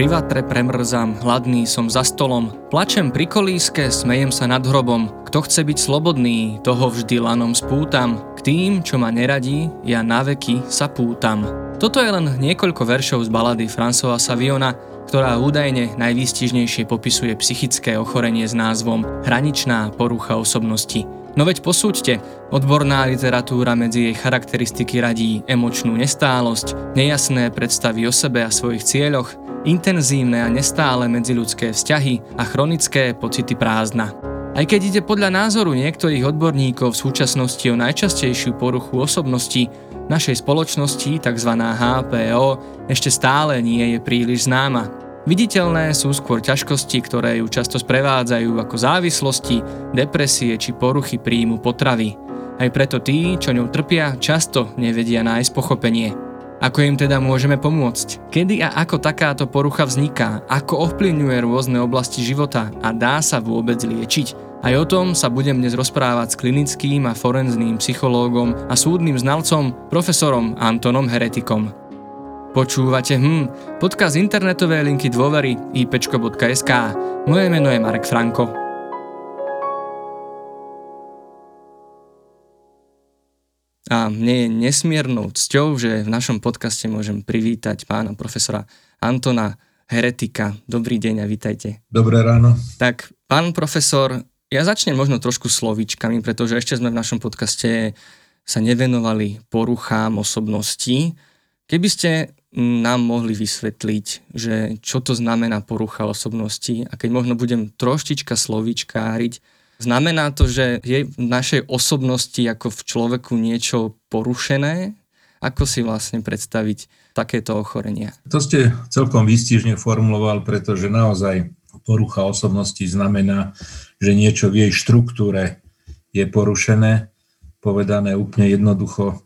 Pri vatre premrzam, hladný som za stolom, plačem pri kolíske, smejem sa nad hrobom. Kto chce byť slobodný, toho vždy lanom spútam. K tým, čo ma neradí, ja na veky sa pútam. Toto je len niekoľko veršov z balady Françoisa Saviona, ktorá údajne najvýstižnejšie popisuje psychické ochorenie s názvom Hraničná porucha osobnosti. No veď posúďte, odborná literatúra medzi jej charakteristiky radí emočnú nestálosť, nejasné predstavy o sebe a svojich cieľoch, intenzívne a nestále medziľudské vzťahy a chronické pocity prázdna. Aj keď ide podľa názoru niektorých odborníkov v súčasnosti o najčastejšiu poruchu osobnosti, našej spoločnosti, tzv. HPO, ešte stále nie je príliš známa. Viditeľné sú skôr ťažkosti, ktoré ju často sprevádzajú ako závislosti, depresie či poruchy príjmu potravy. Aj preto tí, čo ňou trpia, často nevedia nájsť pochopenie. Ako im teda môžeme pomôcť? Kedy a ako takáto porucha vzniká? Ako ovplyvňuje rôzne oblasti života? A dá sa vôbec liečiť? Aj o tom sa budem dnes rozprávať s klinickým a forenzným psychológom a súdnym znalcom, profesorom Antonom Heretikom. Počúvate hm, podcast internetovej linky dôvery ipčko.sk. Moje meno je Marek Franko. A mne je nesmiernou cťou, že v našom podcaste môžem privítať pána profesora Antona Heretika. Dobrý deň a vítajte. Dobré ráno. Tak, pán profesor, ja začnem možno trošku slovíčkami, pretože ešte sme v našom podcaste sa nevenovali poruchám osobností. Keby ste nám mohli vysvetliť, že čo to znamená porucha osobnosti a keď možno budem troštička slovíčkáriť, znamená to, že je v našej osobnosti ako v človeku niečo porušené? Ako si vlastne predstaviť takéto ochorenia? To ste celkom výstižne formuloval, pretože naozaj porucha osobnosti znamená, že niečo v jej štruktúre je porušené. Povedané úplne jednoducho,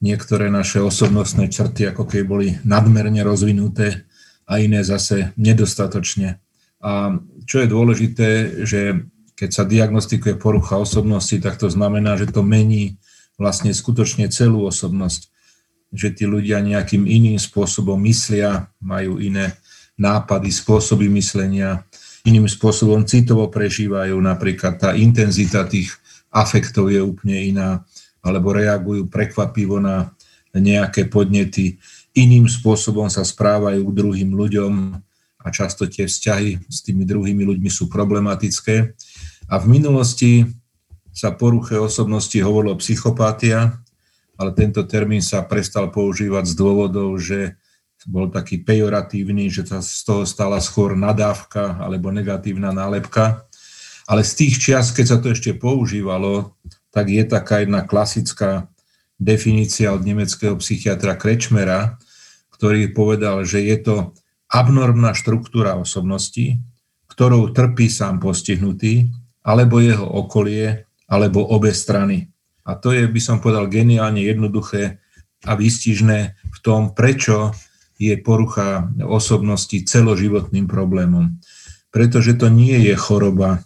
niektoré naše osobnostné črty ako keby boli nadmerne rozvinuté a iné zase nedostatočne. A čo je dôležité, že keď sa diagnostikuje porucha osobnosti, tak to znamená, že to mení vlastne skutočne celú osobnosť. Že tí ľudia nejakým iným spôsobom myslia, majú iné nápady, spôsoby myslenia, iným spôsobom citovo prežívajú, napríklad tá intenzita tých afektov je úplne iná alebo reagujú prekvapivo na nejaké podnety, iným spôsobom sa správajú k druhým ľuďom a často tie vzťahy s tými druhými ľuďmi sú problematické. A v minulosti sa poruche osobnosti hovorilo psychopatia, ale tento termín sa prestal používať z dôvodov, že bol taký pejoratívny, že sa z toho stala skôr nadávka alebo negatívna nálepka. Ale z tých čias, keď sa to ešte používalo, tak je taká jedna klasická definícia od nemeckého psychiatra Krečmera, ktorý povedal, že je to abnormná štruktúra osobnosti, ktorou trpí sám postihnutý, alebo jeho okolie, alebo obe strany. A to je, by som povedal, geniálne jednoduché a výstižné v tom, prečo je porucha osobnosti celoživotným problémom. Pretože to nie je choroba,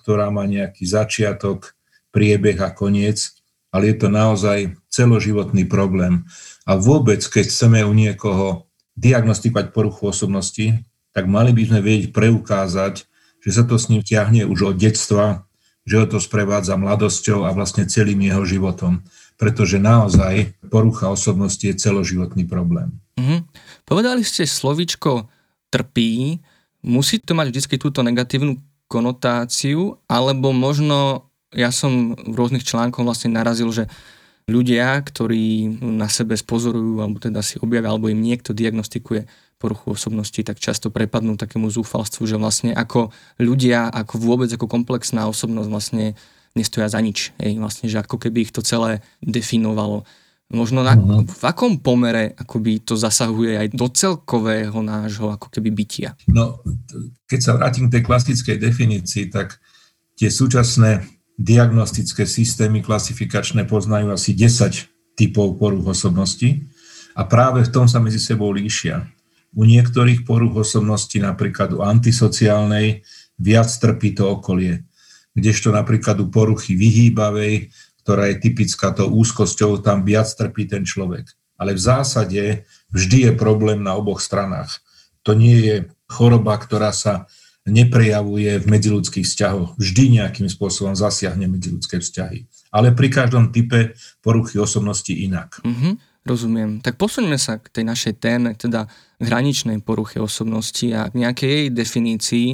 ktorá má nejaký začiatok, priebeh a koniec, ale je to naozaj celoživotný problém. A vôbec, keď chceme u niekoho diagnostikovať poruchu osobnosti, tak mali by sme vedieť preukázať, že sa to s ním ťahne už od detstva, že ho to sprevádza mladosťou a vlastne celým jeho životom. Pretože naozaj porucha osobnosti je celoživotný problém. Mm-hmm. Povedali ste slovičko trpí, musí to mať vždy túto negatívnu konotáciu, alebo možno ja som v rôznych článkoch vlastne narazil, že ľudia, ktorí na sebe spozorujú, alebo teda si objavia, alebo im niekto diagnostikuje poruchu osobnosti, tak často prepadnú takému zúfalstvu, že vlastne ako ľudia, ako vôbec ako komplexná osobnosť vlastne nestoja za nič. Hej, vlastne, že ako keby ich to celé definovalo. Možno na, uh-huh. v akom pomere akoby to zasahuje aj do celkového nášho ako keby bytia? No, keď sa vrátim k tej klasickej definícii, tak tie súčasné diagnostické systémy klasifikačné poznajú asi 10 typov poruch osobnosti a práve v tom sa medzi sebou líšia. U niektorých poruch osobnosti, napríklad u antisociálnej, viac trpí to okolie. Kdežto napríklad u poruchy vyhýbavej, ktorá je typická to úzkosťou, tam viac trpí ten človek. Ale v zásade vždy je problém na oboch stranách. To nie je choroba, ktorá sa neprejavuje v medziludských vzťahoch. Vždy nejakým spôsobom zasiahne medziludské vzťahy. Ale pri každom type poruchy osobnosti inak. Mm-hmm, rozumiem. Tak posuňme sa k tej našej téme, teda hraničnej poruche osobnosti a k nejakej jej definícii.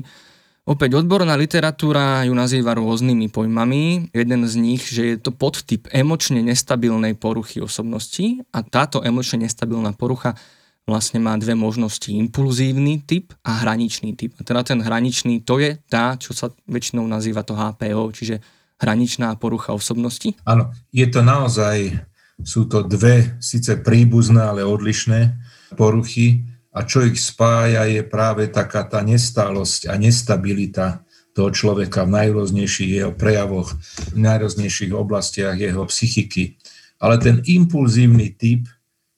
Opäť odborná literatúra ju nazýva rôznymi pojmami. Jeden z nich, že je to podtyp emočne nestabilnej poruchy osobnosti a táto emočne nestabilná porucha vlastne má dve možnosti. Impulzívny typ a hraničný typ. A teda ten hraničný, to je tá, čo sa väčšinou nazýva to HPO, čiže hraničná porucha osobnosti? Áno, je to naozaj, sú to dve síce príbuzné, ale odlišné poruchy a čo ich spája je práve taká tá nestálosť a nestabilita toho človeka v najrôznejších jeho prejavoch, v najrôznejších oblastiach jeho psychiky. Ale ten impulzívny typ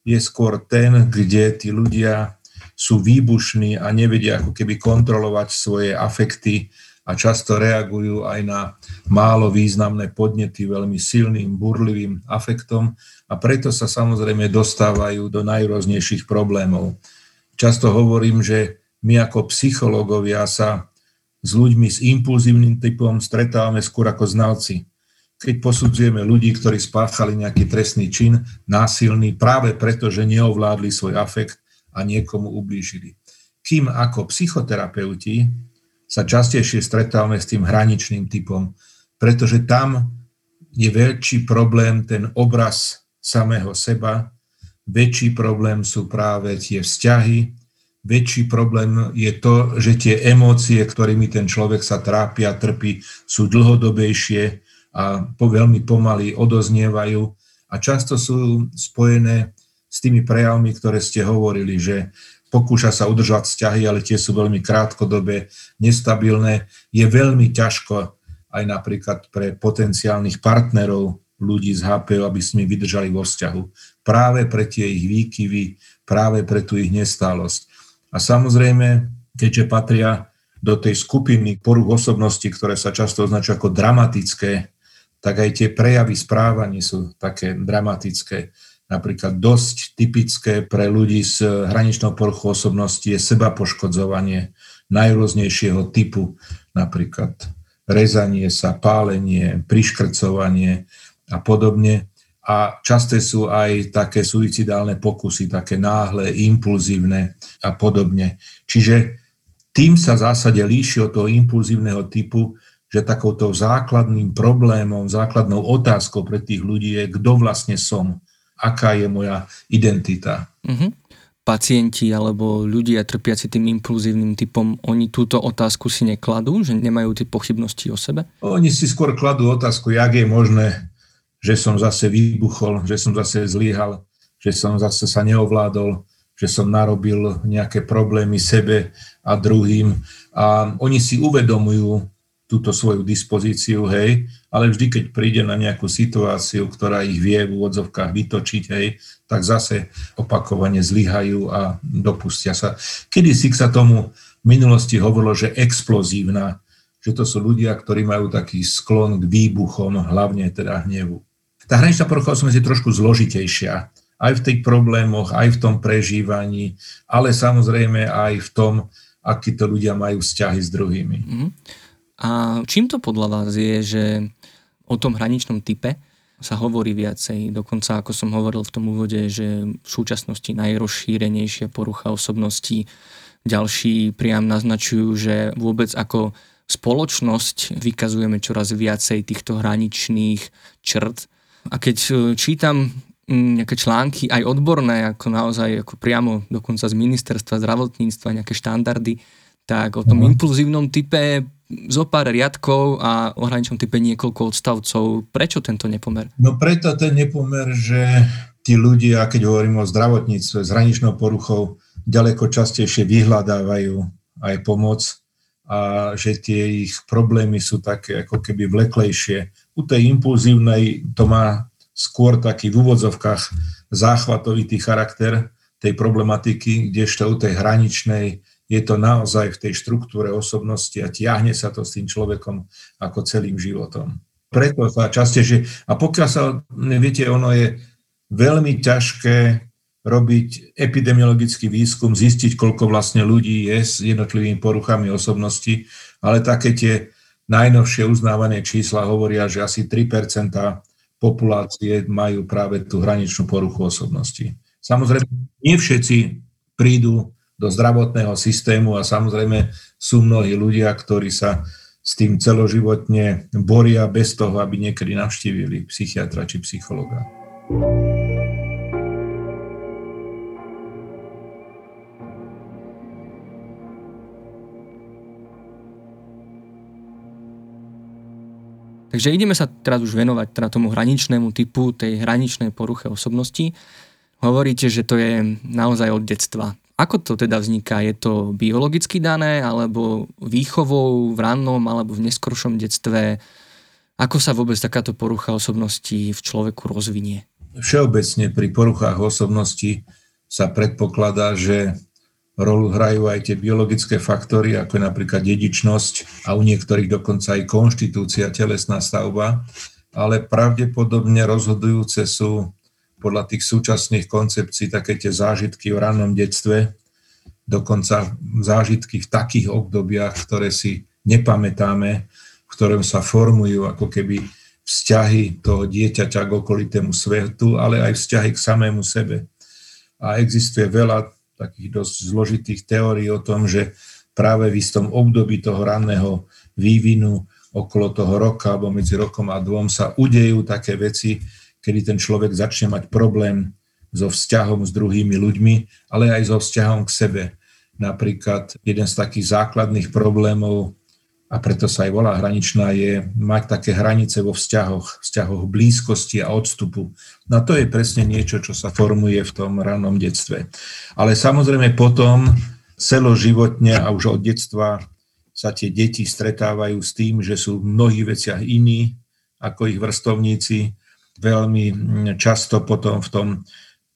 je skôr ten, kde tí ľudia sú výbušní a nevedia ako keby kontrolovať svoje afekty a často reagujú aj na málo významné podnety veľmi silným, burlivým afektom a preto sa samozrejme dostávajú do najrôznejších problémov. Často hovorím, že my ako psychológovia sa s ľuďmi s impulzívnym typom stretávame skôr ako znalci. Keď posudzujeme ľudí, ktorí spáchali nejaký trestný čin, násilný, práve preto, že neovládli svoj afekt a niekomu ublížili. Kým ako psychoterapeuti sa častejšie stretávame s tým hraničným typom, pretože tam je väčší problém ten obraz samého seba, väčší problém sú práve tie vzťahy, väčší problém je to, že tie emócie, ktorými ten človek sa trápia, trpí, sú dlhodobejšie a po veľmi pomaly odoznievajú a často sú spojené s tými prejavmi, ktoré ste hovorili, že pokúša sa udržať vzťahy, ale tie sú veľmi krátkodobé, nestabilné. Je veľmi ťažko aj napríklad pre potenciálnych partnerov ľudí z HPO, aby s nimi vydržali vo vzťahu. Práve pre tie ich výkyvy, práve pre tú ich nestálosť. A samozrejme, keďže patria do tej skupiny poruch osobnosti, ktoré sa často označujú ako dramatické, tak aj tie prejavy správaní sú také dramatické. Napríklad dosť typické pre ľudí s hraničnou poruchou osobnosti je seba poškodzovanie najrôznejšieho typu, napríklad rezanie sa, pálenie, priškrcovanie, a podobne. A časté sú aj také suicidálne pokusy, také náhle, impulzívne a podobne. Čiže tým sa v zásade líši od toho impulzívneho typu, že takouto základným problémom, základnou otázkou pre tých ľudí je, kto vlastne som, aká je moja identita. Mm-hmm. Pacienti alebo ľudia trpiaci tým impulzívnym typom, oni túto otázku si nekladú, že nemajú tie pochybnosti o sebe? Oni si skôr kladú otázku, jak je možné že som zase vybuchol, že som zase zlyhal, že som zase sa neovládol, že som narobil nejaké problémy sebe a druhým. A oni si uvedomujú túto svoju dispozíciu, hej, ale vždy, keď príde na nejakú situáciu, ktorá ich vie v úvodzovkách vytočiť, hej, tak zase opakovane zlyhajú a dopustia sa. Kedy si sa tomu v minulosti hovorilo, že explozívna, že to sú ľudia, ktorí majú taký sklon k výbuchom, hlavne teda hnevu. Tá hraničná porucha je trošku zložitejšia. Aj v tých problémoch, aj v tom prežívaní, ale samozrejme aj v tom, akí to ľudia majú vzťahy s druhými. Mm. A čím to podľa vás je, že o tom hraničnom type sa hovorí viacej, dokonca ako som hovoril v tom úvode, že v súčasnosti najrozšírenejšia porucha osobností, ďalší priam naznačujú, že vôbec ako spoločnosť vykazujeme čoraz viacej týchto hraničných črt a keď e, čítam nejaké články, aj odborné, ako naozaj ako priamo dokonca z ministerstva zdravotníctva, nejaké štandardy, tak o tom uh-huh. impulzívnom type zo pár riadkov a o hraničnom type niekoľko odstavcov. Prečo tento nepomer? No preto ten nepomer, že tí ľudia, keď hovorím o zdravotníctve s hraničnou poruchou, ďaleko častejšie vyhľadávajú aj pomoc a že tie ich problémy sú také ako keby vleklejšie. U tej impulzívnej to má skôr taký v úvodzovkách záchvatovitý charakter tej problematiky, kdežto u tej hraničnej je to naozaj v tej štruktúre osobnosti a tiahne sa to s tým človekom ako celým životom. Preto sa častejšie, a pokiaľ sa, viete, ono je veľmi ťažké robiť epidemiologický výskum, zistiť, koľko vlastne ľudí je s jednotlivými poruchami osobnosti, ale také tie najnovšie uznávané čísla hovoria, že asi 3% populácie majú práve tú hraničnú poruchu osobnosti. Samozrejme, nie všetci prídu do zdravotného systému a samozrejme sú mnohí ľudia, ktorí sa s tým celoživotne boria bez toho, aby niekedy navštívili psychiatra či psychologa. Takže ideme sa teraz už venovať teda tomu hraničnému typu, tej hraničnej poruche osobnosti. Hovoríte, že to je naozaj od detstva. Ako to teda vzniká? Je to biologicky dané, alebo výchovou v rannom, alebo v neskoršom detstve? Ako sa vôbec takáto porucha osobnosti v človeku rozvinie? Všeobecne pri poruchách osobnosti sa predpokladá, že Rolu hrajú aj tie biologické faktory, ako je napríklad dedičnosť a u niektorých dokonca aj konštitúcia, telesná stavba, ale pravdepodobne rozhodujúce sú podľa tých súčasných koncepcií také tie zážitky v rannom detstve, dokonca zážitky v takých obdobiach, ktoré si nepamätáme, v ktorom sa formujú ako keby vzťahy toho dieťaťa k okolitému svetu, ale aj vzťahy k samému sebe. A existuje veľa takých dosť zložitých teórií o tom, že práve v istom období toho ranného vývinu okolo toho roka alebo medzi rokom a dvom sa udejú také veci, kedy ten človek začne mať problém so vzťahom s druhými ľuďmi, ale aj so vzťahom k sebe. Napríklad jeden z takých základných problémov a preto sa aj volá hraničná, je mať také hranice vo vzťahoch, vzťahoch blízkosti a odstupu. No to je presne niečo, čo sa formuje v tom rannom detstve. Ale samozrejme potom celoživotne a už od detstva sa tie deti stretávajú s tým, že sú v mnohých veciach iní ako ich vrstovníci. Veľmi často potom v tom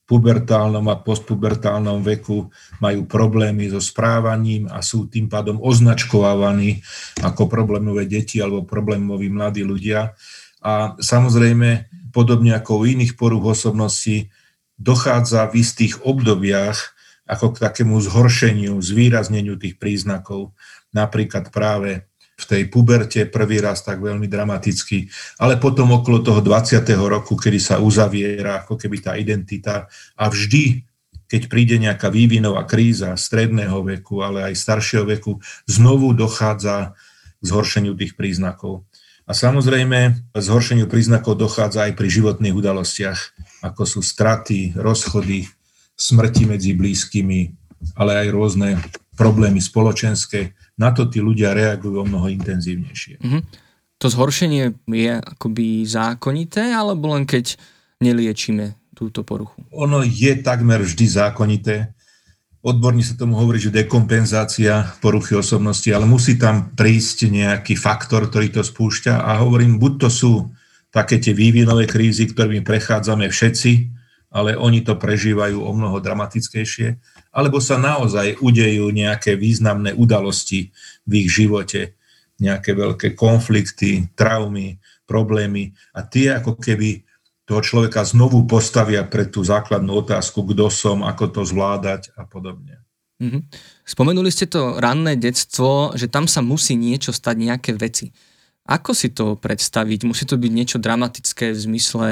pubertálnom a postpubertálnom veku majú problémy so správaním a sú tým pádom označkovávaní ako problémové deti alebo problémoví mladí ľudia. A samozrejme, podobne ako u iných poruch osobnosti, dochádza v istých obdobiach ako k takému zhoršeniu, zvýrazneniu tých príznakov. Napríklad práve v tej puberte prvý raz tak veľmi dramaticky, ale potom okolo toho 20. roku, kedy sa uzaviera ako keby tá identita a vždy, keď príde nejaká vývinová kríza stredného veku, ale aj staršieho veku, znovu dochádza k zhoršeniu tých príznakov. A samozrejme, zhoršeniu príznakov dochádza aj pri životných udalostiach, ako sú straty, rozchody, smrti medzi blízkymi, ale aj rôzne problémy spoločenské, na to tí ľudia reagujú o mnoho intenzívnejšie. Mm-hmm. To zhoršenie je akoby zákonité, alebo len keď neliečíme túto poruchu? Ono je takmer vždy zákonité. Odborne sa tomu hovorí, že dekompenzácia poruchy osobnosti, ale musí tam prísť nejaký faktor, ktorý to spúšťa a hovorím, buď to sú také tie vývinové krízy, ktorými prechádzame všetci, ale oni to prežívajú o mnoho dramatickejšie, alebo sa naozaj udejú nejaké významné udalosti v ich živote, nejaké veľké konflikty, traumy, problémy a tie ako keby toho človeka znovu postavia pred tú základnú otázku, kto som, ako to zvládať a podobne. Mm-hmm. Spomenuli ste to ranné detstvo, že tam sa musí niečo stať, nejaké veci. Ako si to predstaviť? Musí to byť niečo dramatické v zmysle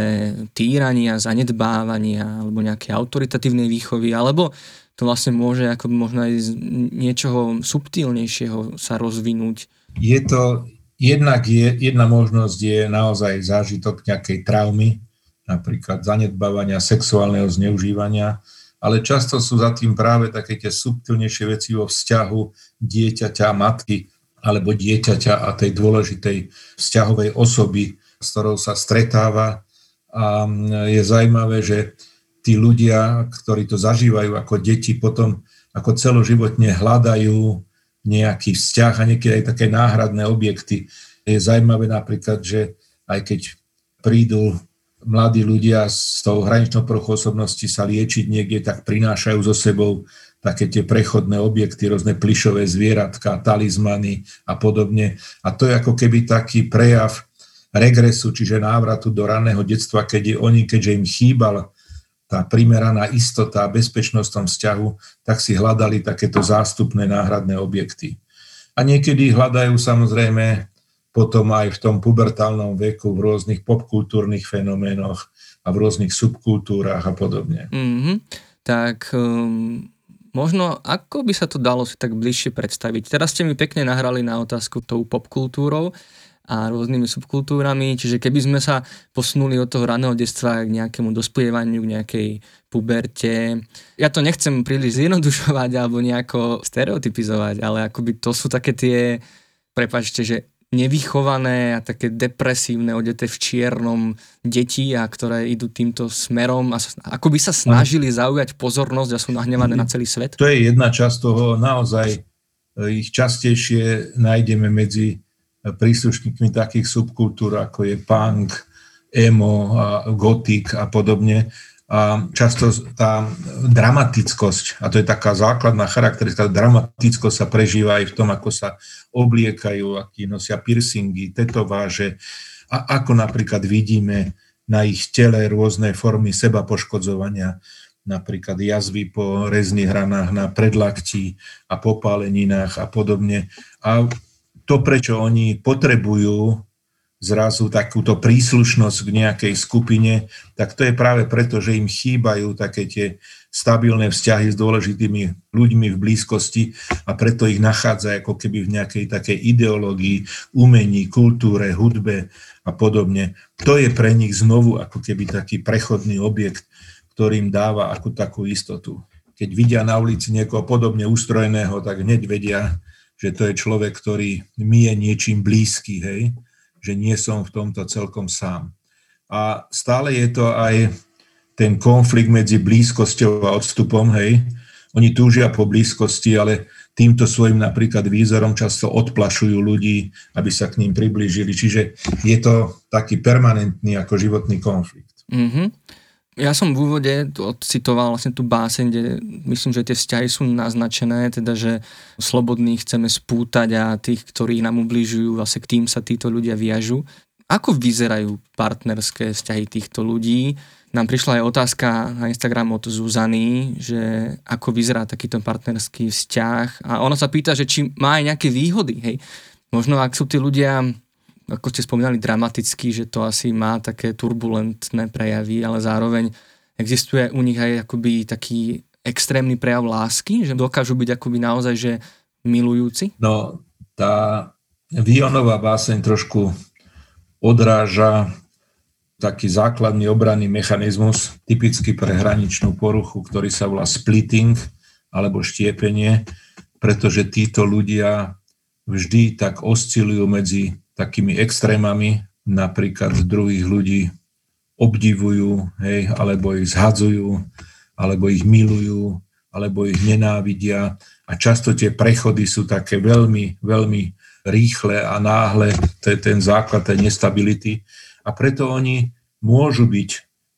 týrania, zanedbávania alebo nejaké autoritatívnej výchovy, alebo to vlastne môže ako možno aj z niečoho subtilnejšieho sa rozvinúť? Je to, jednak je, jedna možnosť je naozaj zážitok nejakej traumy, napríklad zanedbávania, sexuálneho zneužívania, ale často sú za tým práve také tie subtilnejšie veci vo vzťahu dieťaťa a matky, alebo dieťaťa a tej dôležitej vzťahovej osoby, s ktorou sa stretáva. A je zaujímavé, že tí ľudia, ktorí to zažívajú ako deti, potom ako celoživotne hľadajú nejaký vzťah a niekedy aj také náhradné objekty. Je zaujímavé napríklad, že aj keď prídu mladí ľudia s tou hraničnou poruchou osobnosti sa liečiť niekde, tak prinášajú so sebou také tie prechodné objekty, rôzne plišové zvieratka, talizmany a podobne. A to je ako keby taký prejav regresu, čiže návratu do raného detstva, keď je oni, keďže im chýbal tá primeraná istota a bezpečnosť v tom vzťahu, tak si hľadali takéto zástupné náhradné objekty. A niekedy hľadajú samozrejme potom aj v tom pubertálnom veku v rôznych popkultúrnych fenoménoch a v rôznych subkultúrach a podobne. Mm-hmm. Tak um, možno ako by sa to dalo si tak bližšie predstaviť? Teraz ste mi pekne nahrali na otázku tou popkultúrou, a rôznymi subkultúrami, čiže keby sme sa posunuli od toho raného detstva k nejakému dospievaniu, k nejakej puberte. Ja to nechcem príliš zjednodušovať alebo nejako stereotypizovať, ale akoby to sú také tie, prepačte, že nevychované a také depresívne, odete v čiernom deti a ktoré idú týmto smerom a ako by sa snažili zaujať pozornosť a sú nahnevané na celý svet? To je jedna časť toho, naozaj eh, ich častejšie nájdeme medzi príslušníkmi takých subkultúr, ako je punk, emo, gotik a podobne. Často tá dramatickosť, a to je taká základná charakteristika, dramatickosť sa prežíva aj v tom, ako sa obliekajú, aký nosia piercingy, tetováže a ako napríklad vidíme na ich tele rôzne formy seba poškodzovania, napríklad jazvy po rezných hranách na predlakti a popáleninách a podobne. A to, prečo oni potrebujú zrazu takúto príslušnosť k nejakej skupine, tak to je práve preto, že im chýbajú také tie stabilné vzťahy s dôležitými ľuďmi v blízkosti a preto ich nachádza ako keby v nejakej takej ideológii, umení, kultúre, hudbe a podobne. To je pre nich znovu ako keby taký prechodný objekt, ktorým dáva akú takú istotu. Keď vidia na ulici niekoho podobne ustrojeného, tak hneď vedia, že to je človek, ktorý mi je niečím blízky, hej, že nie som v tomto celkom sám. A stále je to aj ten konflikt medzi blízkosťou a odstupom, hej. Oni túžia po blízkosti, ale týmto svojim napríklad výzorom často odplašujú ľudí, aby sa k ním priblížili. Čiže je to taký permanentný ako životný konflikt. Mm-hmm. Ja som v úvode odcitoval vlastne tú báseň, kde myslím, že tie vzťahy sú naznačené, teda že slobodných chceme spútať a tých, ktorí nám ubližujú, vlastne k tým sa títo ľudia viažu. Ako vyzerajú partnerské vzťahy týchto ľudí? Nám prišla aj otázka na Instagram od Zuzany, že ako vyzerá takýto partnerský vzťah a ona sa pýta, že či má aj nejaké výhody, hej. Možno ak sú tí ľudia ako ste spomínali, dramaticky, že to asi má také turbulentné prejavy, ale zároveň existuje u nich aj akoby taký extrémny prejav lásky, že dokážu byť akoby naozaj, že milujúci? No, tá Vionová báseň trošku odráža taký základný obranný mechanizmus, typický pre hraničnú poruchu, ktorý sa volá splitting alebo štiepenie, pretože títo ľudia vždy tak oscilujú medzi takými extrémami, napríklad druhých ľudí obdivujú, hej, alebo ich zhadzujú, alebo ich milujú, alebo ich nenávidia. A často tie prechody sú také veľmi, veľmi rýchle a náhle, to je ten základ tej nestability. A preto oni môžu byť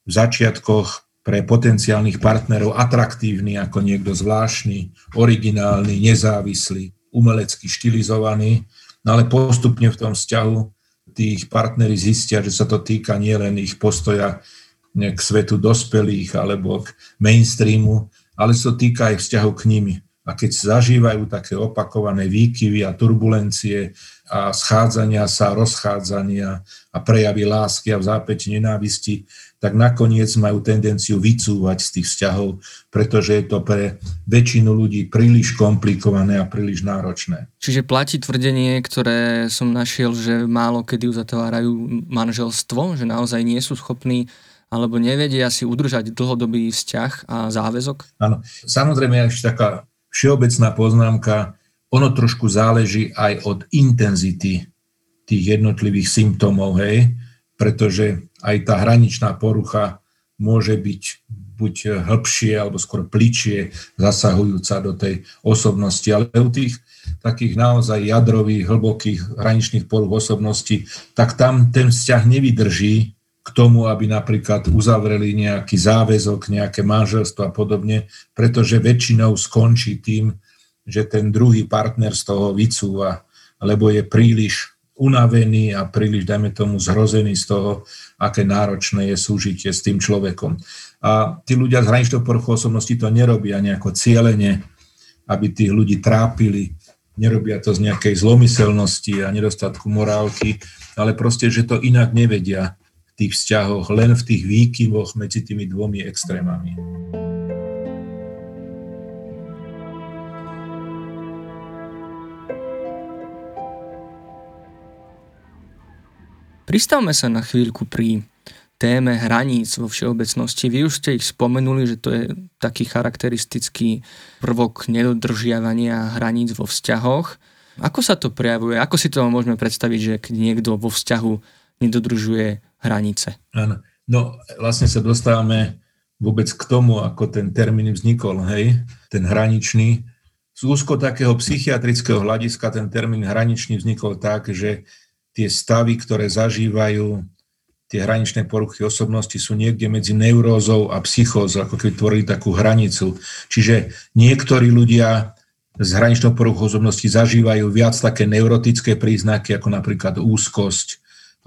v začiatkoch pre potenciálnych partnerov atraktívny ako niekto zvláštny, originálny, nezávislý, umelecky štilizovaný, No ale postupne v tom vzťahu tých partnery zistia, že sa to týka nielen ich postoja k svetu dospelých alebo k mainstreamu, ale sa to týka aj vzťahu k nimi. A keď zažívajú také opakované výkyvy a turbulencie a schádzania sa, rozchádzania a prejavy lásky a v zápäti nenávisti, tak nakoniec majú tendenciu vycúvať z tých vzťahov, pretože je to pre väčšinu ľudí príliš komplikované a príliš náročné. Čiže platí tvrdenie, ktoré som našiel, že málo kedy uzatvárajú manželstvo, že naozaj nie sú schopní alebo nevedia si udržať dlhodobý vzťah a záväzok? Áno, samozrejme ešte taká všeobecná poznámka, ono trošku záleží aj od intenzity tých jednotlivých symptómov, hej, pretože aj tá hraničná porucha môže byť buď hĺbšie alebo skôr pličie zasahujúca do tej osobnosti, ale u tých takých naozaj jadrových, hlbokých hraničných poruch osobnosti, tak tam ten vzťah nevydrží k tomu, aby napríklad uzavreli nejaký záväzok, nejaké manželstvo a podobne, pretože väčšinou skončí tým, že ten druhý partner z toho vycúva, lebo je príliš unavený a príliš, dajme tomu, zhrozený z toho, aké náročné je súžitie s tým človekom. A tí ľudia z hraničnou poruchou osobnosti to nerobia nejako cieľene, aby tých ľudí trápili, nerobia to z nejakej zlomyselnosti a nedostatku morálky, ale proste, že to inak nevedia tých vzťahoch, len v tých výkyvoch medzi tými dvomi extrémami. Pristavme sa na chvíľku pri téme hraníc vo všeobecnosti. Vy už ste ich spomenuli, že to je taký charakteristický prvok nedodržiavania hraníc vo vzťahoch. Ako sa to prejavuje? Ako si to môžeme predstaviť, že keď niekto vo vzťahu nedodržuje hranice? Áno. No, vlastne sa dostávame vôbec k tomu, ako ten termín vznikol, hej, ten hraničný. Z úzko takého psychiatrického hľadiska ten termín hraničný vznikol tak, že tie stavy, ktoré zažívajú tie hraničné poruchy osobnosti sú niekde medzi neurózou a psychózou, ako keby tvorili takú hranicu. Čiže niektorí ľudia s hraničnou poruchou osobnosti zažívajú viac také neurotické príznaky, ako napríklad úzkosť,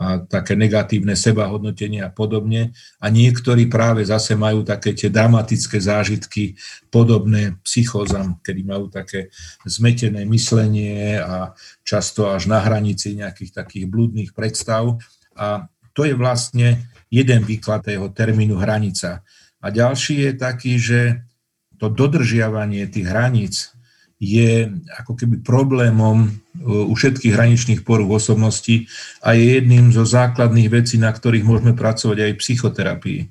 a také negatívne sebahodnotenie a podobne. A niektorí práve zase majú také tie dramatické zážitky podobné psychózam, kedy majú také zmetené myslenie a často až na hranici nejakých takých blúdnych predstav. A to je vlastne jeden výklad jeho termínu hranica. A ďalší je taký, že to dodržiavanie tých hraníc je ako keby problémom e, u všetkých hraničných poruch osobnosti a je jedným zo základných vecí, na ktorých môžeme pracovať aj v psychoterapii,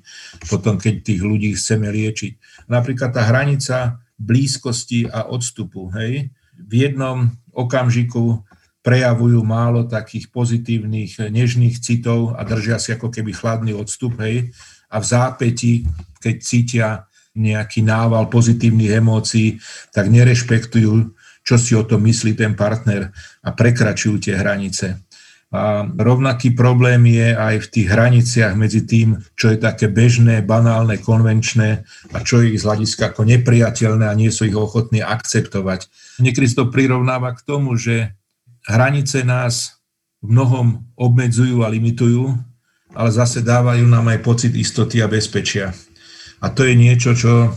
potom keď tých ľudí chceme liečiť. Napríklad tá hranica blízkosti a odstupu. Hej? V jednom okamžiku prejavujú málo takých pozitívnych, nežných citov a držia si ako keby chladný odstup, hej, a v zápäti, keď cítia nejaký nával pozitívnych emócií, tak nerešpektujú, čo si o tom myslí ten partner a prekračujú tie hranice. A rovnaký problém je aj v tých hraniciach medzi tým, čo je také bežné, banálne, konvenčné a čo je ich z hľadiska ako nepriateľné a nie sú ich ochotní akceptovať. Niekedy to prirovnáva k tomu, že hranice nás v mnohom obmedzujú a limitujú, ale zase dávajú nám aj pocit istoty a bezpečia. A to je niečo, čo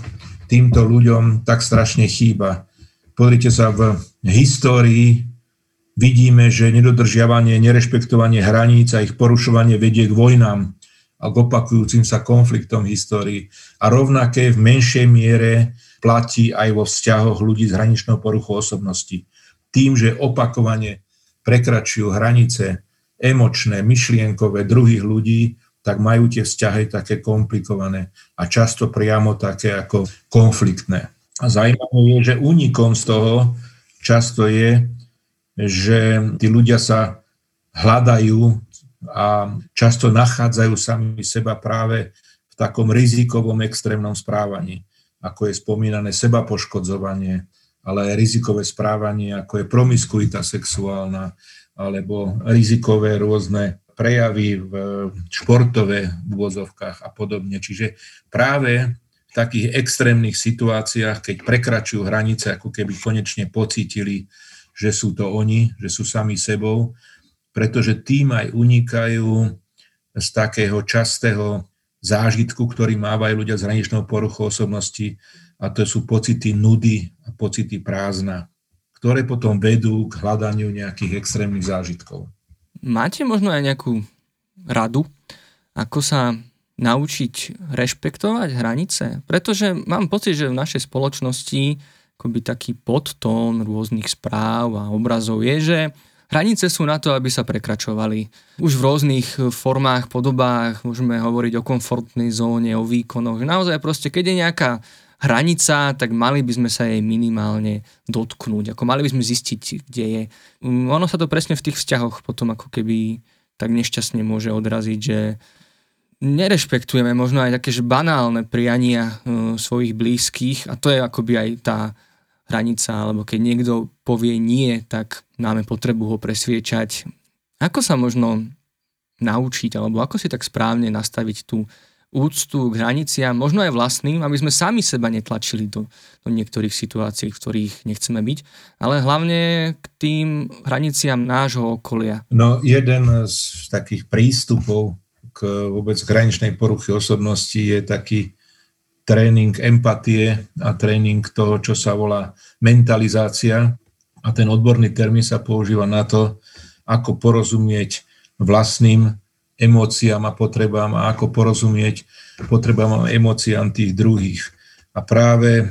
týmto ľuďom tak strašne chýba. Pozrite sa, v histórii vidíme, že nedodržiavanie, nerešpektovanie hraníc a ich porušovanie vedie k vojnám a k opakujúcim sa konfliktom v histórii. A rovnaké v menšej miere platí aj vo vzťahoch ľudí s hraničnou poruchou osobnosti. Tým, že opakovane prekračujú hranice emočné, myšlienkové druhých ľudí, tak majú tie vzťahy také komplikované a často priamo také ako konfliktné. A zaujímavé je, že únikom z toho často je, že tí ľudia sa hľadajú a často nachádzajú sami seba práve v takom rizikovom extrémnom správaní, ako je spomínané seba poškodzovanie, ale aj rizikové správanie, ako je promiskuita sexuálna, alebo rizikové rôzne prejavy v športové v úvozovkách a podobne. Čiže práve v takých extrémnych situáciách, keď prekračujú hranice, ako keby konečne pocítili, že sú to oni, že sú sami sebou, pretože tým aj unikajú z takého častého zážitku, ktorý mávajú ľudia s hraničnou poruchou osobnosti, a to sú pocity nudy a pocity prázdna, ktoré potom vedú k hľadaniu nejakých extrémnych zážitkov. Máte možno aj nejakú radu, ako sa naučiť rešpektovať hranice? Pretože mám pocit, že v našej spoločnosti akoby taký podtón rôznych správ a obrazov je, že hranice sú na to, aby sa prekračovali. Už v rôznych formách, podobách môžeme hovoriť o komfortnej zóne, o výkonoch. Naozaj proste, keď je nejaká hranica, tak mali by sme sa jej minimálne dotknúť. Ako mali by sme zistiť, kde je. Mm, ono sa to presne v tých vzťahoch potom ako keby tak nešťastne môže odraziť, že nerešpektujeme možno aj také banálne priania e, svojich blízkych a to je akoby aj tá hranica, alebo keď niekto povie nie, tak máme potrebu ho presviečať. Ako sa možno naučiť, alebo ako si tak správne nastaviť tú úctu k hraniciam, možno aj vlastným, aby sme sami seba netlačili do, do niektorých situácií, v ktorých nechceme byť, ale hlavne k tým hraniciam nášho okolia. No jeden z takých prístupov k vôbec hraničnej poruchy osobnosti je taký tréning empatie a tréning toho, čo sa volá mentalizácia. A ten odborný termín sa používa na to, ako porozumieť vlastným emóciám a potrebám a ako porozumieť potrebám a emóciám tých druhých. A práve e,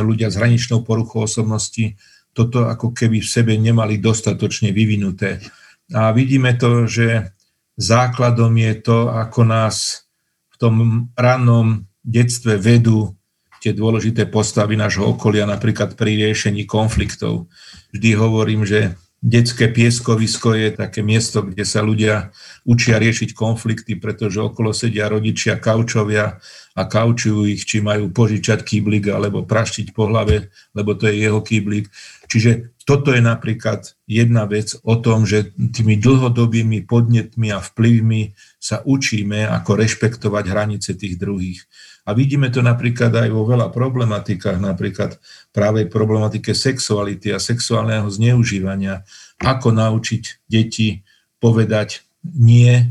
ľudia s hraničnou poruchou osobnosti toto ako keby v sebe nemali dostatočne vyvinuté. A vidíme to, že základom je to, ako nás v tom rannom detstve vedú tie dôležité postavy nášho okolia, napríklad pri riešení konfliktov. Vždy hovorím, že detské pieskovisko je také miesto, kde sa ľudia učia riešiť konflikty, pretože okolo sedia rodičia kaučovia a kaučujú ich, či majú požičať kýblik alebo praštiť po hlave, lebo to je jeho kýblik. Čiže toto je napríklad jedna vec o tom, že tými dlhodobými podnetmi a vplyvmi sa učíme, ako rešpektovať hranice tých druhých. A vidíme to napríklad aj vo veľa problematikách, napríklad práve problematike sexuality a sexuálneho zneužívania. Ako naučiť deti povedať nie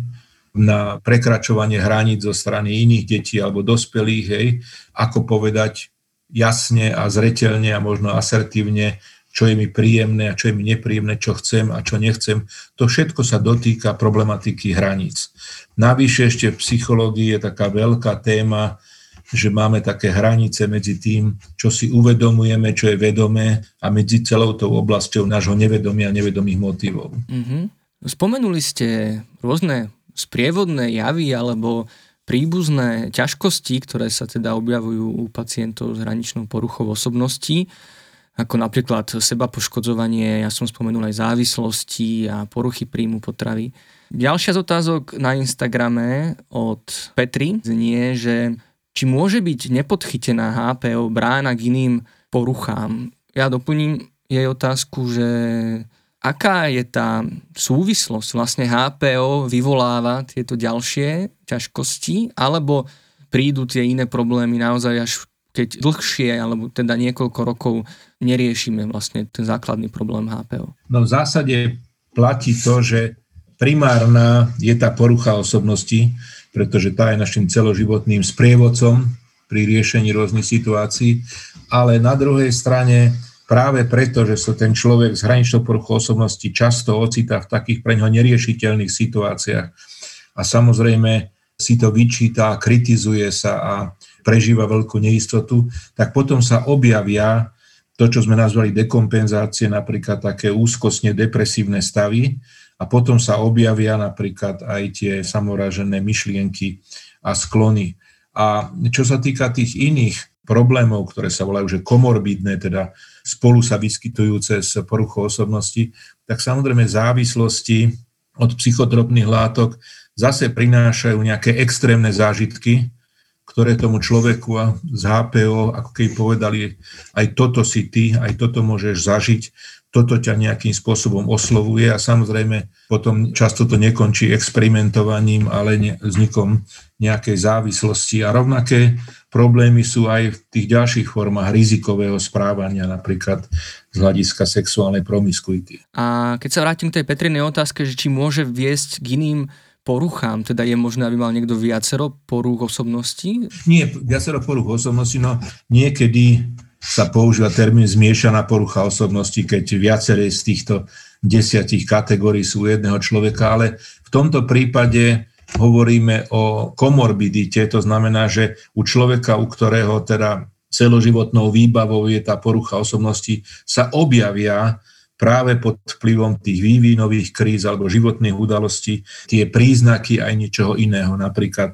na prekračovanie hraníc zo strany iných detí alebo dospelých, hej, ako povedať jasne a zretelne a možno asertívne čo je mi príjemné a čo je mi nepríjemné, čo chcem a čo nechcem. To všetko sa dotýka problematiky hraníc. Navyše ešte v psychológii je taká veľká téma, že máme také hranice medzi tým, čo si uvedomujeme, čo je vedomé a medzi celou tou oblasťou nášho nevedomia a nevedomých motivov. Mm-hmm. Spomenuli ste rôzne sprievodné javy alebo príbuzné ťažkosti, ktoré sa teda objavujú u pacientov s hraničnou poruchou osobností ako napríklad seba poškodzovanie, ja som spomenul aj závislosti a poruchy príjmu potravy. Ďalšia z otázok na Instagrame od Petri znie, že či môže byť nepodchytená HPO brána k iným poruchám. Ja doplním jej otázku, že aká je tá súvislosť? Vlastne HPO vyvoláva tieto ďalšie ťažkosti, alebo prídu tie iné problémy naozaj až keď dlhšie, alebo teda niekoľko rokov neriešime vlastne ten základný problém HPO? No v zásade platí to, že primárna je tá porucha osobnosti, pretože tá je našim celoživotným sprievodcom pri riešení rôznych situácií, ale na druhej strane práve preto, že sa ten človek s hraničnou poruchou osobnosti často ocitá v takých pre ňoho neriešiteľných situáciách a samozrejme si to vyčíta, kritizuje sa a prežíva veľkú neistotu, tak potom sa objavia to, čo sme nazvali dekompenzácie, napríklad také úzkostne depresívne stavy a potom sa objavia napríklad aj tie samoražené myšlienky a sklony. A čo sa týka tých iných problémov, ktoré sa volajú že komorbidné, teda spolu sa vyskytujúce s poruchou osobnosti, tak samozrejme závislosti od psychotropných látok zase prinášajú nejaké extrémne zážitky, ktoré tomu človeku z HPO, ako keby povedali, aj toto si ty, aj toto môžeš zažiť, toto ťa nejakým spôsobom oslovuje a samozrejme potom často to nekončí experimentovaním, ale ne, vznikom nejakej závislosti. A rovnaké problémy sú aj v tých ďalších formách rizikového správania, napríklad z hľadiska sexuálnej promiskuity. A keď sa vrátim k tej Petrinej otázke, že či môže viesť k iným poruchám? Teda je možné, aby mal niekto viacero porúch osobností? Nie, viacero porúch osobností, no niekedy sa používa termín zmiešaná porucha osobnosti, keď viaceré z týchto desiatich kategórií sú jedného človeka, ale v tomto prípade hovoríme o komorbidite, to znamená, že u človeka, u ktorého teda celoživotnou výbavou je tá porucha osobnosti, sa objavia práve pod vplyvom tých vývinových kríz alebo životných udalostí tie príznaky aj niečoho iného, napríklad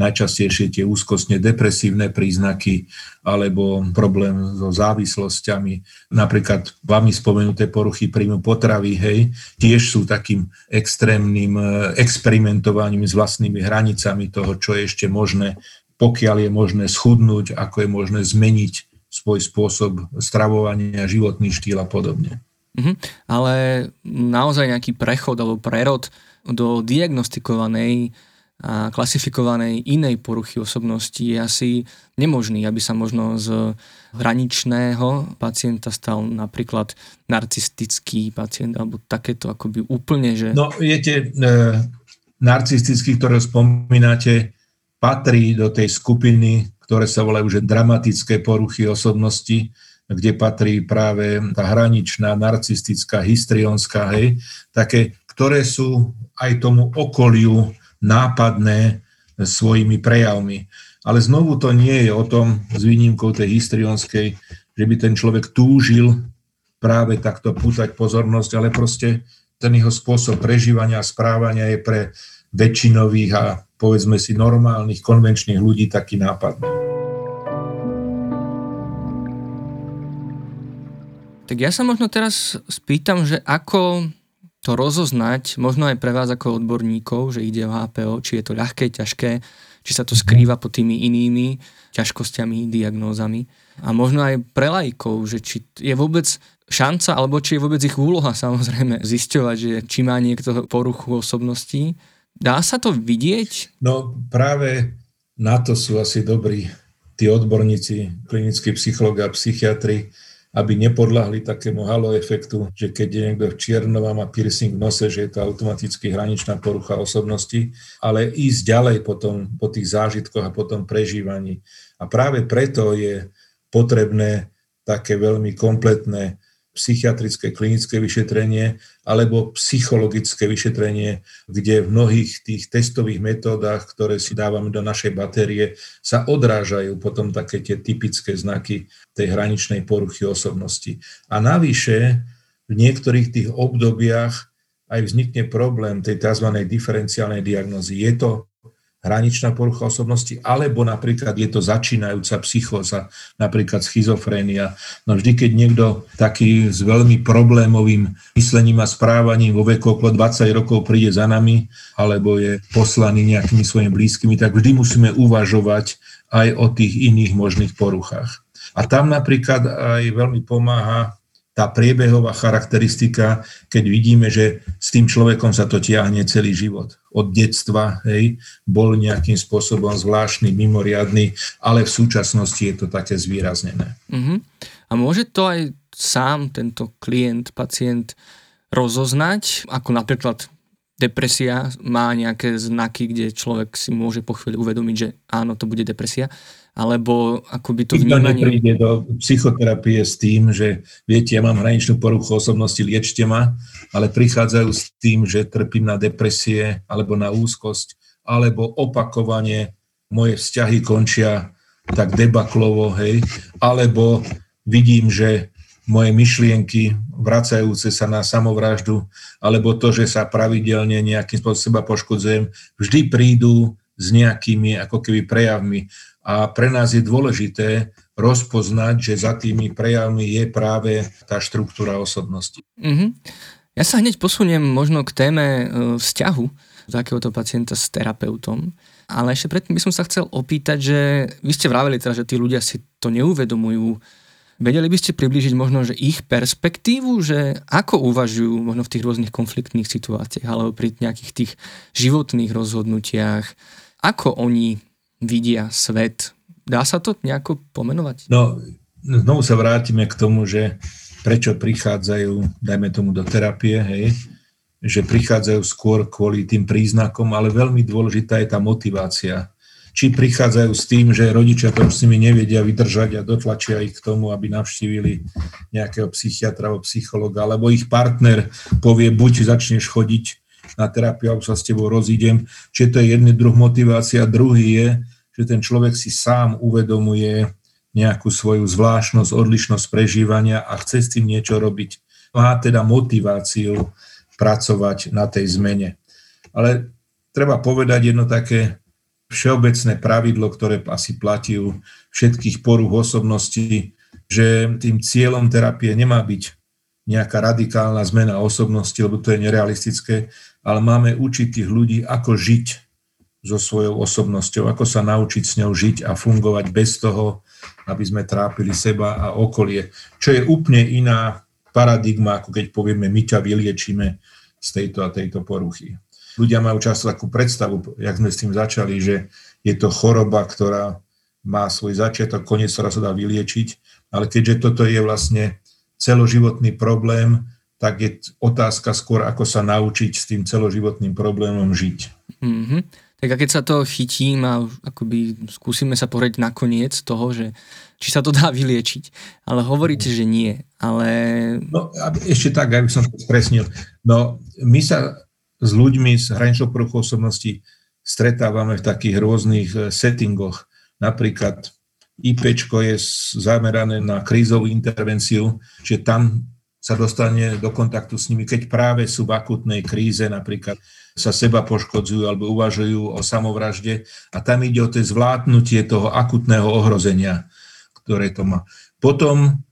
najčastejšie tie úzkostne depresívne príznaky alebo problém so závislosťami. Napríklad vami spomenuté poruchy príjmu potravy, hej, tiež sú takým extrémnym eh, experimentovaním s vlastnými hranicami toho, čo je ešte možné, pokiaľ je možné schudnúť, ako je možné zmeniť svoj spôsob stravovania, životný štýl a podobne. Mhm. Ale naozaj nejaký prechod alebo prerod do diagnostikovanej a klasifikovanej inej poruchy osobnosti je asi nemožný, aby sa možno z hraničného pacienta stal napríklad narcistický pacient alebo takéto akoby úplne, že... No, viete, e, narcistický, ktoré spomínate, patrí do tej skupiny, ktoré sa volajú že dramatické poruchy osobnosti, kde patrí práve tá hraničná, narcistická, histrionská, hej, také, ktoré sú aj tomu okoliu nápadné svojimi prejavmi. Ale znovu to nie je o tom, s výnimkou tej histrionskej, že by ten človek túžil práve takto pútať pozornosť, ale proste ten jeho spôsob prežívania a správania je pre väčšinových a povedzme si normálnych, konvenčných ľudí taký nápadný. Tak ja sa možno teraz spýtam, že ako to rozoznať, možno aj pre vás ako odborníkov, že ide o HPO, či je to ľahké, ťažké, či sa to skrýva pod tými inými ťažkosťami, diagnózami. A možno aj pre lajkov, že či je vôbec šanca, alebo či je vôbec ich úloha samozrejme zisťovať, že či má niekto poruchu osobností. Dá sa to vidieť? No práve na to sú asi dobrí tí odborníci, klinickí psychológi a psychiatri, aby nepodľahli takému halo efektu, že keď je niekto v čiernom a má piercing v nose, že je to automaticky hraničná porucha osobnosti, ale ísť ďalej potom po tých zážitkoch a potom prežívaní. A práve preto je potrebné také veľmi kompletné psychiatrické klinické vyšetrenie alebo psychologické vyšetrenie, kde v mnohých tých testových metódach, ktoré si dávame do našej batérie, sa odrážajú potom také tie typické znaky tej hraničnej poruchy osobnosti. A navyše v niektorých tých obdobiach aj vznikne problém tej tzv. diferenciálnej diagnozy. Je to hraničná porucha osobnosti, alebo napríklad je to začínajúca psychóza, napríklad schizofrénia. No vždy, keď niekto taký s veľmi problémovým myslením a správaním vo veku okolo 20 rokov príde za nami, alebo je poslaný nejakými svojimi blízkymi, tak vždy musíme uvažovať aj o tých iných možných poruchách. A tam napríklad aj veľmi pomáha tá priebehová charakteristika, keď vidíme, že s tým človekom sa to tiahne celý život. Od detstva, hej, bol nejakým spôsobom zvláštny, mimoriadný, ale v súčasnosti je to také zvýraznené. Uh-huh. A môže to aj sám tento klient, pacient rozoznať, ako napríklad depresia má nejaké znaky, kde človek si môže po chvíli uvedomiť, že áno, to bude depresia alebo akoby to Nikto vnímanie... nepríde do psychoterapie s tým, že viete, ja mám hraničnú poruchu osobnosti, liečte ma, ale prichádzajú s tým, že trpím na depresie alebo na úzkosť, alebo opakovane moje vzťahy končia tak debaklovo, hej, alebo vidím, že moje myšlienky vracajúce sa na samovraždu, alebo to, že sa pravidelne nejakým spôsobom seba poškodzujem, vždy prídu s nejakými ako keby prejavmi a pre nás je dôležité rozpoznať, že za tými prejavmi je práve tá štruktúra osobnosti. Mm-hmm. Ja sa hneď posuniem možno k téme e, vzťahu takéhoto pacienta s terapeutom, ale ešte predtým by som sa chcel opýtať, že vy ste vraveli teda, že tí ľudia si to neuvedomujú. Vedeli by ste priblížiť možno, že ich perspektívu, že ako uvažujú možno v tých rôznych konfliktných situáciách alebo pri nejakých tých životných rozhodnutiach, ako oni vidia svet. Dá sa to nejako pomenovať? No, znovu sa vrátime k tomu, že prečo prichádzajú, dajme tomu do terapie, hej, že prichádzajú skôr kvôli tým príznakom, ale veľmi dôležitá je tá motivácia. Či prichádzajú s tým, že rodičia to s nimi nevedia vydržať a dotlačia ich k tomu, aby navštívili nejakého psychiatra alebo psychologa, alebo ich partner povie, buď začneš chodiť na terapiu, alebo sa s tebou rozídem. Čiže to je jedný druh motivácia. Druhý je, že ten človek si sám uvedomuje nejakú svoju zvláštnosť, odlišnosť prežívania a chce s tým niečo robiť. Má teda motiváciu pracovať na tej zmene. Ale treba povedať jedno také všeobecné pravidlo, ktoré asi platí u všetkých poruch osobností, že tým cieľom terapie nemá byť nejaká radikálna zmena osobnosti, lebo to je nerealistické, ale máme učiť tých ľudí, ako žiť so svojou osobnosťou, ako sa naučiť s ňou žiť a fungovať bez toho, aby sme trápili seba a okolie. Čo je úplne iná paradigma, ako keď povieme, my ťa vyliečíme z tejto a tejto poruchy. ľudia majú často takú predstavu, jak sme s tým začali, že je to choroba, ktorá má svoj začiatok, koniec, ktorá sa dá vyliečiť, ale keďže toto je vlastne celoživotný problém, tak je otázka skôr, ako sa naučiť s tým celoživotným problémom žiť. Mm-hmm. Tak a keď sa to chytím a akoby skúsime sa porieť na koniec toho, že či sa to dá vyliečiť. Ale hovoríte, že nie. Ale... No ešte tak, aby som to spresnil. No my sa s ľuďmi s hraničnou poruchou osobnosti stretávame v takých rôznych eh, settingoch. Napríklad IP je zamerané na krízovú intervenciu, čiže tam sa dostane do kontaktu s nimi, keď práve sú v akutnej kríze, napríklad sa seba poškodzujú alebo uvažujú o samovražde a tam ide o to zvládnutie toho akutného ohrozenia, ktoré to má. Potom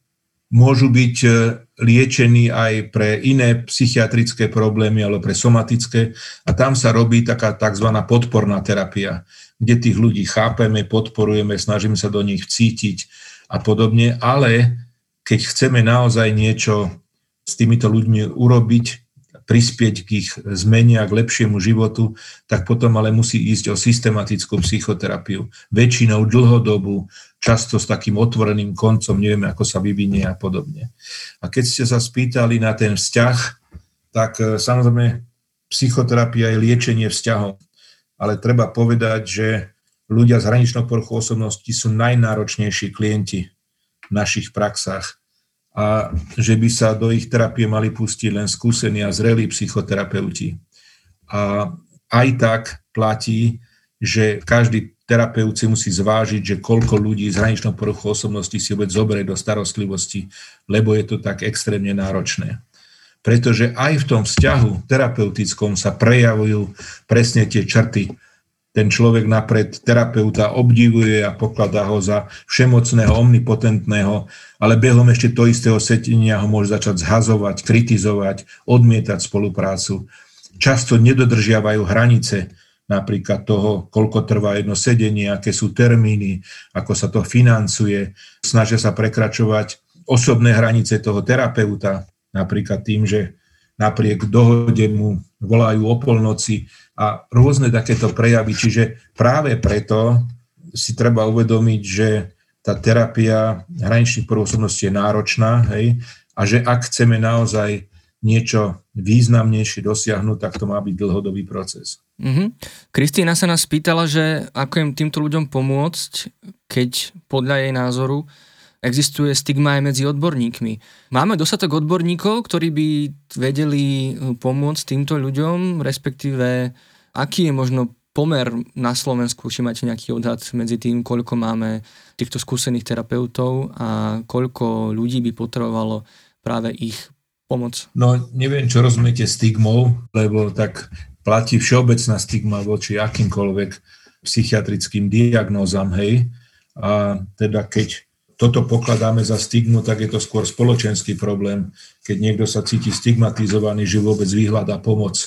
môžu byť eh, liečení aj pre iné psychiatrické problémy alebo pre somatické a tam sa robí taká tzv. podporná terapia, kde tých ľudí chápeme, podporujeme, snažíme sa do nich cítiť a podobne, ale keď chceme naozaj niečo s týmito ľuďmi urobiť, prispieť k ich zmene a k lepšiemu životu, tak potom ale musí ísť o systematickú psychoterapiu. Väčšinou dlhodobú, často s takým otvoreným koncom, nevieme, ako sa vyvinie a podobne. A keď ste sa spýtali na ten vzťah, tak e, samozrejme psychoterapia je liečenie vzťahov. Ale treba povedať, že ľudia s hraničnou poruchou osobnosti sú najnáročnejší klienti našich praxách a že by sa do ich terapie mali pustiť len skúsení a zrelí psychoterapeuti. A aj tak platí, že každý terapeut si musí zvážiť, že koľko ľudí s hraničnou poruchou osobnosti si vôbec zoberie do starostlivosti, lebo je to tak extrémne náročné. Pretože aj v tom vzťahu terapeutickom sa prejavujú presne tie črty, ten človek napred terapeuta obdivuje a pokladá ho za všemocného, omnipotentného, ale behom ešte to istého setenia ho môže začať zhazovať, kritizovať, odmietať spoluprácu. Často nedodržiavajú hranice napríklad toho, koľko trvá jedno sedenie, aké sú termíny, ako sa to financuje. Snažia sa prekračovať osobné hranice toho terapeuta, napríklad tým, že napriek dohode mu volajú o polnoci a rôzne takéto prejavy. Čiže práve preto si treba uvedomiť, že tá terapia hraničných pôsobností je náročná hej, a že ak chceme naozaj niečo významnejšie dosiahnuť, tak to má byť dlhodobý proces. Mm-hmm. Kristýna sa nás pýtala, že ako im týmto ľuďom pomôcť, keď podľa jej názoru existuje stigma aj medzi odborníkmi. Máme dostatok odborníkov, ktorí by vedeli pomôcť týmto ľuďom, respektíve aký je možno pomer na Slovensku, či máte nejaký odhad medzi tým, koľko máme týchto skúsených terapeutov a koľko ľudí by potrebovalo práve ich pomoc? No, neviem, čo rozumiete stigmou, lebo tak platí všeobecná stigma voči akýmkoľvek psychiatrickým diagnózam, hej. A teda keď toto pokladáme za stigmu, tak je to skôr spoločenský problém, keď niekto sa cíti stigmatizovaný, že vôbec vyhľadá pomoc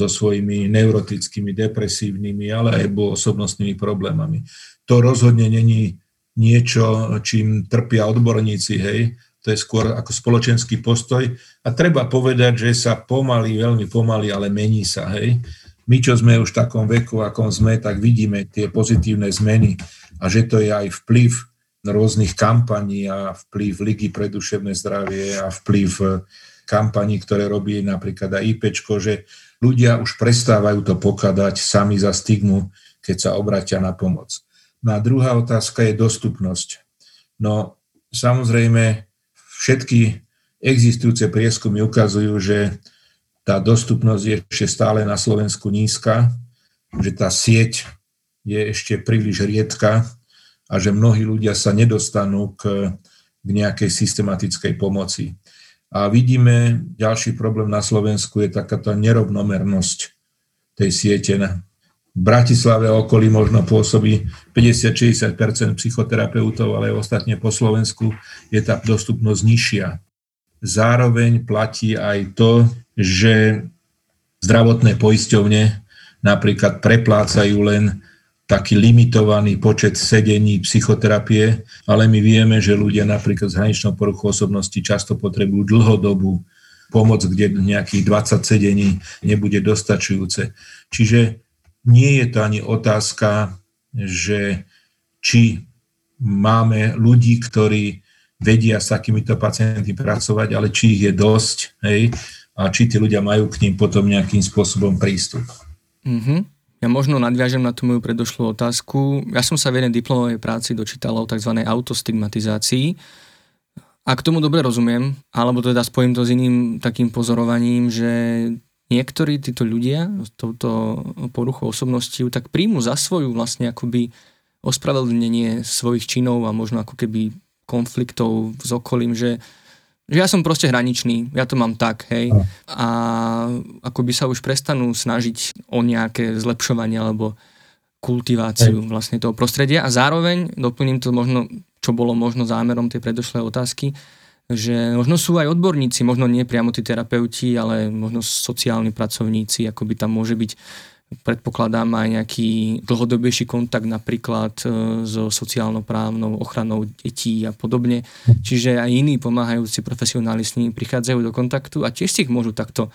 so svojimi neurotickými, depresívnymi, ale aj osobnostnými problémami. To rozhodne není niečo, čím trpia odborníci, hej, to je skôr ako spoločenský postoj. A treba povedať, že sa pomaly, veľmi pomaly, ale mení sa, hej. My, čo sme už v takom veku, akom sme, tak vidíme tie pozitívne zmeny a že to je aj vplyv rôznych kampaní a vplyv Ligy pre duševné zdravie a vplyv eh, kampaní, ktoré robí napríklad aj IPčko, že ľudia už prestávajú to pokladať sami za stigmu, keď sa obratia na pomoc. No a druhá otázka je dostupnosť. No samozrejme, všetky existujúce prieskumy ukazujú, že tá dostupnosť je ešte stále na Slovensku nízka, že tá sieť je ešte príliš riedka a že mnohí ľudia sa nedostanú k, k nejakej systematickej pomoci. A vidíme, ďalší problém na Slovensku je takáto nerovnomernosť tej siete. V Bratislave okolí možno pôsobí 50-60% psychoterapeutov, ale ostatne po Slovensku je tá dostupnosť nižšia. Zároveň platí aj to, že zdravotné poisťovne napríklad preplácajú len taký limitovaný počet sedení psychoterapie, ale my vieme, že ľudia napríklad s hraničnou poruchou osobnosti často potrebujú dlhodobú pomoc, kde nejakých 20 sedení nebude dostačujúce. Čiže nie je to ani otázka, že či máme ľudí, ktorí vedia s takýmito pacientmi pracovať, ale či ich je dosť, hej, a či tí ľudia majú k ním potom nejakým spôsobom prístup. Mm-hmm. Ja možno nadviažem na tú moju predošlú otázku. Ja som sa v jednej diplomovej práci dočítal o tzv. autostigmatizácii. A k tomu dobre rozumiem, alebo teda spojím to s iným takým pozorovaním, že niektorí títo ľudia s touto poruchou osobnosti tak príjmu za svoju vlastne akoby ospravedlnenie svojich činov a možno ako keby konfliktov s okolím, že ja som proste hraničný, ja to mám tak, hej. A ako by sa už prestanú snažiť o nejaké zlepšovanie alebo kultiváciu vlastne toho prostredia. A zároveň doplním to možno, čo bolo možno zámerom tej predošlej otázky, že možno sú aj odborníci, možno nie priamo tí terapeuti, ale možno sociálni pracovníci, ako by tam môže byť predpokladám aj nejaký dlhodobejší kontakt napríklad e, so sociálno-právnou ochranou detí a podobne. Čiže aj iní pomáhajúci profesionáli s nimi prichádzajú do kontaktu a tiež si ich môžu takto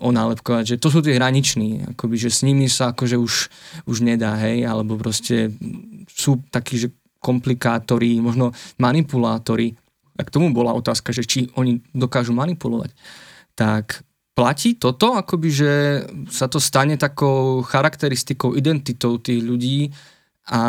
onálepkovať, že to sú tie hraniční, akoby, že s nimi sa akože už, už nedá, hej, alebo proste sú takí, že komplikátori, možno manipulátori. A k tomu bola otázka, že či oni dokážu manipulovať. Tak platí toto, akoby, že sa to stane takou charakteristikou, identitou tých ľudí a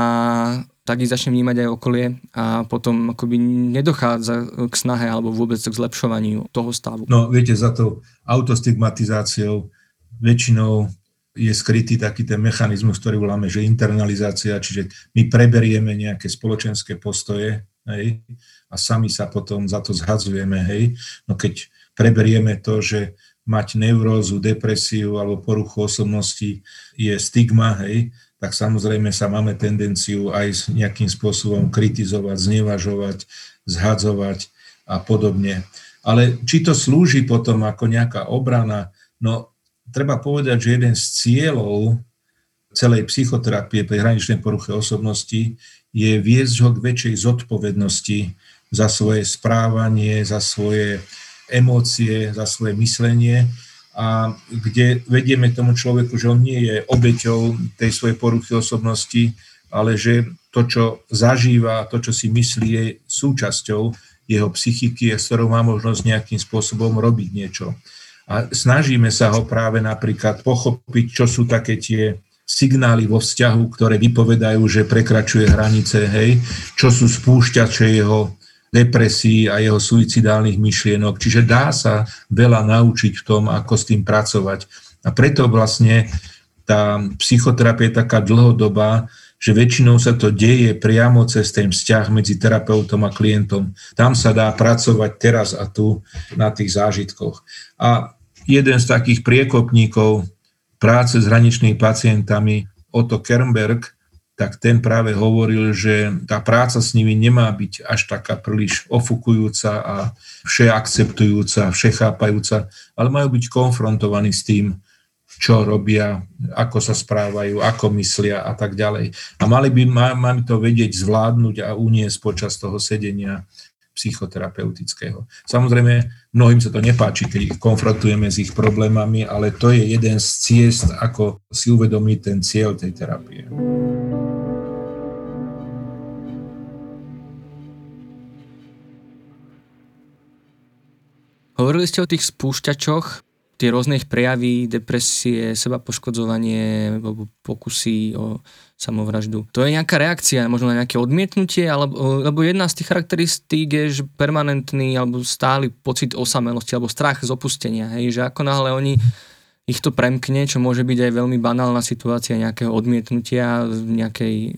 tak ich začne vnímať aj okolie a potom akoby nedochádza k snahe alebo vôbec k zlepšovaniu toho stavu. No viete, za to autostigmatizáciou väčšinou je skrytý taký ten mechanizmus, ktorý voláme, že internalizácia, čiže my preberieme nejaké spoločenské postoje hej, a sami sa potom za to zhadzujeme. Hej. No keď preberieme to, že mať neurózu, depresiu alebo poruchu osobnosti je stigma, hej, tak samozrejme sa máme tendenciu aj nejakým spôsobom kritizovať, znevažovať, zhadzovať a podobne. Ale či to slúži potom ako nejaká obrana, no treba povedať, že jeden z cieľov celej psychoterapie pri hraničnej poruche osobnosti je viesť ho k väčšej zodpovednosti za svoje správanie, za svoje emócie, za svoje myslenie a kde vedieme tomu človeku, že on nie je obeťou tej svojej poruchy osobnosti, ale že to, čo zažíva, to, čo si myslí, je súčasťou jeho psychiky, s ktorou má možnosť nejakým spôsobom robiť niečo. A snažíme sa ho práve napríklad pochopiť, čo sú také tie signály vo vzťahu, ktoré vypovedajú, že prekračuje hranice, hej, čo sú spúšťače jeho depresí a jeho suicidálnych myšlienok. Čiže dá sa veľa naučiť v tom, ako s tým pracovať. A preto vlastne tá psychoterapia je taká dlhodobá, že väčšinou sa to deje priamo cez ten vzťah medzi terapeutom a klientom. Tam sa dá pracovať teraz a tu na tých zážitkoch. A jeden z takých priekopníkov práce s hraničnými pacientami, Otto Kernberg, tak ten práve hovoril, že tá práca s nimi nemá byť až taká príliš ofukujúca a všeakceptujúca, všechápajúca, ale majú byť konfrontovaní s tým, čo robia, ako sa správajú, ako myslia a tak ďalej. A mali by mali to vedieť zvládnuť a uniesť počas toho sedenia psychoterapeutického. Samozrejme, mnohým sa to nepáči, keď ich konfrontujeme s ich problémami, ale to je jeden z ciest, ako si uvedomiť ten cieľ tej terapie. Hovorili ste o tých spúšťačoch, tie rôzne prejavy, depresie, seba poškodzovanie, alebo pokusy o samovraždu. To je nejaká reakcia, možno na nejaké odmietnutie, alebo, lebo jedna z tých charakteristík je, že permanentný alebo stály pocit osamelosti alebo strach z opustenia. Hej, že ako náhle oni ich to premkne, čo môže byť aj veľmi banálna situácia nejakého odmietnutia nejakej e,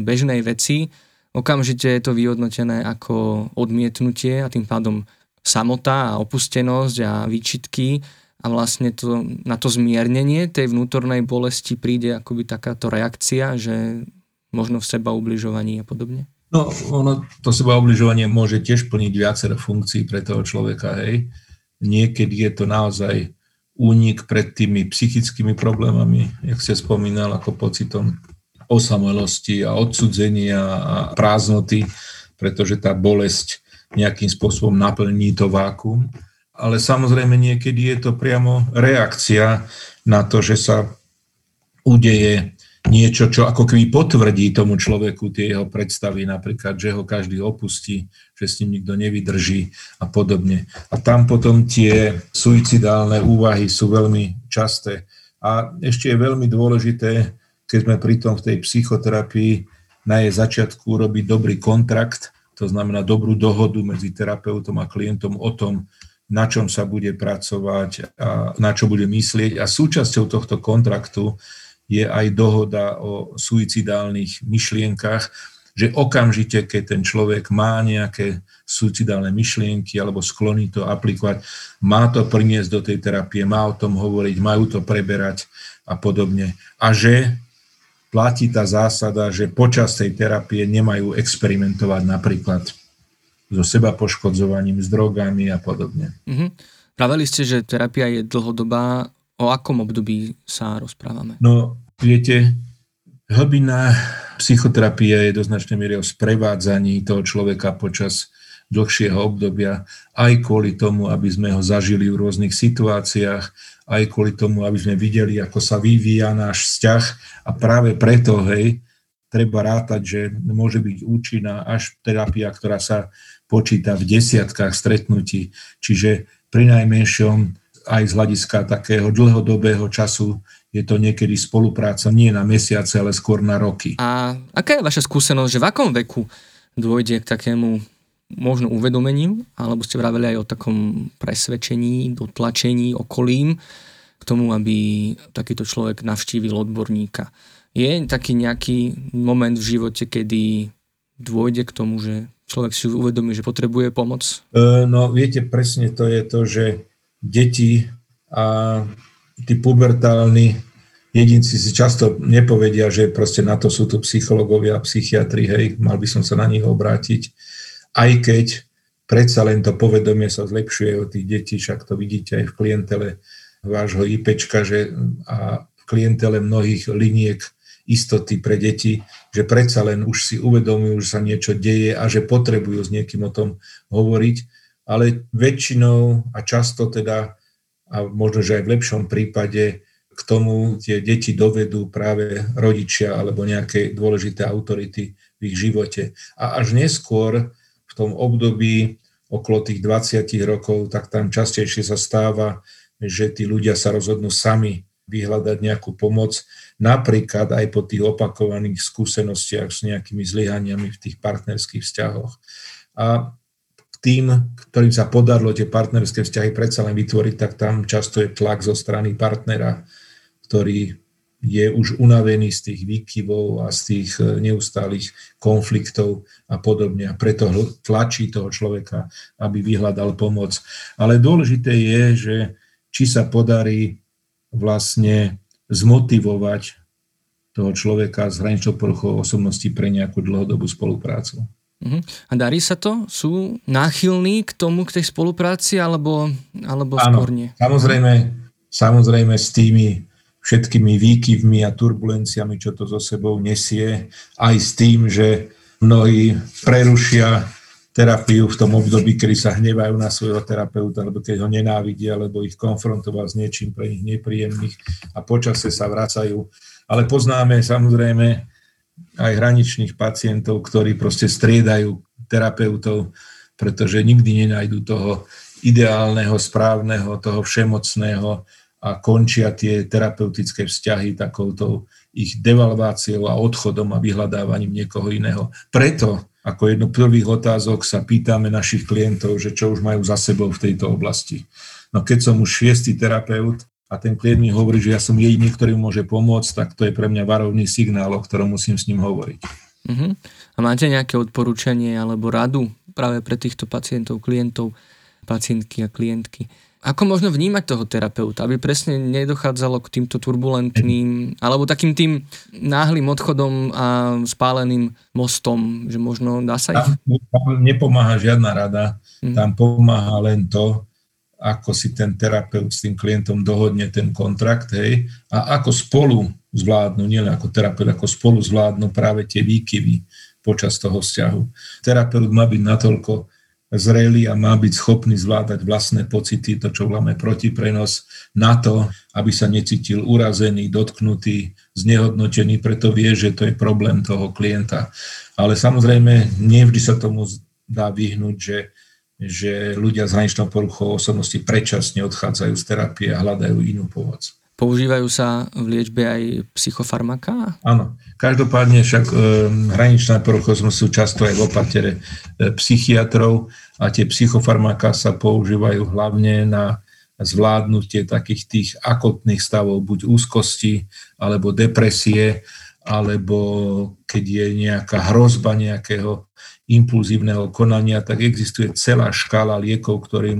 bežnej veci, okamžite je to vyhodnotené ako odmietnutie a tým pádom samota a opustenosť a výčitky a vlastne to, na to zmiernenie tej vnútornej bolesti príde akoby takáto reakcia, že možno v seba ubližovaní a podobne? No, ono, to seba ubližovanie môže tiež plniť viacero funkcií pre toho človeka, hej. Niekedy je to naozaj únik pred tými psychickými problémami, jak ste spomínal, ako pocitom osamelosti a odsudzenia a prázdnoty, pretože tá bolesť nejakým spôsobom naplní to vákum. ale samozrejme niekedy je to priamo reakcia na to, že sa udeje niečo, čo ako keby potvrdí tomu človeku tie jeho predstavy, napríklad, že ho každý opustí, že s ním nikto nevydrží a podobne. A tam potom tie suicidálne úvahy sú veľmi časté. A ešte je veľmi dôležité, keď sme pri tom v tej psychoterapii, na jej začiatku urobiť dobrý kontrakt, to znamená dobrú dohodu medzi terapeutom a klientom o tom, na čom sa bude pracovať a na čo bude myslieť. A súčasťou tohto kontraktu je aj dohoda o suicidálnych myšlienkach, že okamžite, keď ten človek má nejaké suicidálne myšlienky alebo skloní to aplikovať, má to priniesť do tej terapie, má o tom hovoriť, majú to preberať a podobne. A že platí tá zásada, že počas tej terapie nemajú experimentovať napríklad so seba poškodzovaním, s drogami a podobne. Mm-hmm. Pravili ste, že terapia je dlhodobá O akom období sa rozprávame? No, viete, hlbina psychoterapie je do značnej miery o sprevádzaní toho človeka počas dlhšieho obdobia, aj kvôli tomu, aby sme ho zažili v rôznych situáciách, aj kvôli tomu, aby sme videli, ako sa vyvíja náš vzťah a práve preto, hej, treba rátať, že môže byť účinná až terapia, ktorá sa počíta v desiatkách stretnutí. Čiže pri najmenšom aj z hľadiska takého dlhodobého času je to niekedy spolupráca nie na mesiace, ale skôr na roky. A aká je vaša skúsenosť, že v akom veku dôjde k takému možno uvedomeniu, alebo ste vraveli aj o takom presvedčení, dotlačení okolím k tomu, aby takýto človek navštívil odborníka. Je taký nejaký moment v živote, kedy dôjde k tomu, že človek si uvedomí, že potrebuje pomoc? E, no viete, presne to je to, že deti a tí pubertálni jedinci si často nepovedia, že proste na to sú tu psychológovia a psychiatri, hej, mal by som sa na nich obrátiť, aj keď predsa len to povedomie sa zlepšuje od tých detí, však to vidíte aj v klientele vášho IPčka, že a v klientele mnohých liniek istoty pre deti, že predsa len už si uvedomujú, že sa niečo deje a že potrebujú s niekým o tom hovoriť ale väčšinou a často teda, a možno, že aj v lepšom prípade, k tomu tie deti dovedú práve rodičia alebo nejaké dôležité autority v ich živote. A až neskôr tom období okolo tých 20 rokov, tak tam častejšie sa stáva, že tí ľudia sa rozhodnú sami vyhľadať nejakú pomoc, napríklad aj po tých opakovaných skúsenostiach s nejakými zlyhaniami v tých partnerských vzťahoch. A tým, ktorým sa podarilo tie partnerské vzťahy predsa len vytvoriť, tak tam často je tlak zo strany partnera, ktorý je už unavený z tých výkyvov a z tých e, neustálých konfliktov a podobne. A preto tlačí toho človeka, aby vyhľadal pomoc. Ale dôležité je, že či sa podarí vlastne zmotivovať toho človeka s hraničnou poruchou osobnosti pre nejakú dlhodobú spoluprácu. Uh-huh. A darí sa to? Sú náchylní k tomu, k tej spolupráci, alebo, alebo Áno, skôr nie? Samozrejme, samozrejme s tými všetkými výkyvmi a turbulenciami, čo to so sebou nesie, aj s tým, že mnohí prerušia terapiu v tom období, kedy sa hnevajú na svojho terapeuta, alebo keď ho nenávidia, alebo ich konfrontoval s niečím pre nich nepríjemných a počase sa vracajú. Ale poznáme samozrejme aj hraničných pacientov, ktorí proste striedajú terapeutov, pretože nikdy nenajdu toho ideálneho, správneho, toho všemocného a končia tie terapeutické vzťahy takouto ich devalváciou a odchodom a vyhľadávaním niekoho iného. Preto ako jednu prvých otázok sa pýtame našich klientov, že čo už majú za sebou v tejto oblasti. No keď som už šiestý terapeut, a ten klient mi hovorí, že ja som jediný, ktorý mu môže pomôcť, tak to je pre mňa varovný signál, o ktorom musím s ním hovoriť. Uh-huh. A máte nejaké odporúčanie alebo radu práve pre týchto pacientov, klientov, pacientky a klientky? Ako možno vnímať toho terapeuta, aby presne nedochádzalo k týmto turbulentným, alebo takým tým náhlým odchodom a spáleným mostom, že možno dá sa ich? Tam nepomáha žiadna rada, mm. tam pomáha len to, ako si ten terapeut s tým klientom dohodne ten kontrakt, hej, a ako spolu zvládnu, nielen ako terapeut, ako spolu zvládnu práve tie výkyvy počas toho vzťahu. Terapeut má byť natoľko zrelý a má byť schopný zvládať vlastné pocity, to čo voláme protiprenos, na to, aby sa necítil urazený, dotknutý, znehodnotený, preto vie, že to je problém toho klienta. Ale samozrejme, nevždy sa tomu dá vyhnúť, že, že ľudia s hraničnou poruchou osobnosti predčasne odchádzajú z terapie a hľadajú inú pomoc. Používajú sa v liečbe aj psychofarmaká? Áno. Každopádne však e, hraničná poruchosť sú často aj v opatere e, psychiatrov a tie psychofarmaká sa používajú hlavne na zvládnutie takých tých akotných stavov, buď úzkosti, alebo depresie, alebo keď je nejaká hrozba nejakého impulzívneho konania, tak existuje celá škála liekov, ktoré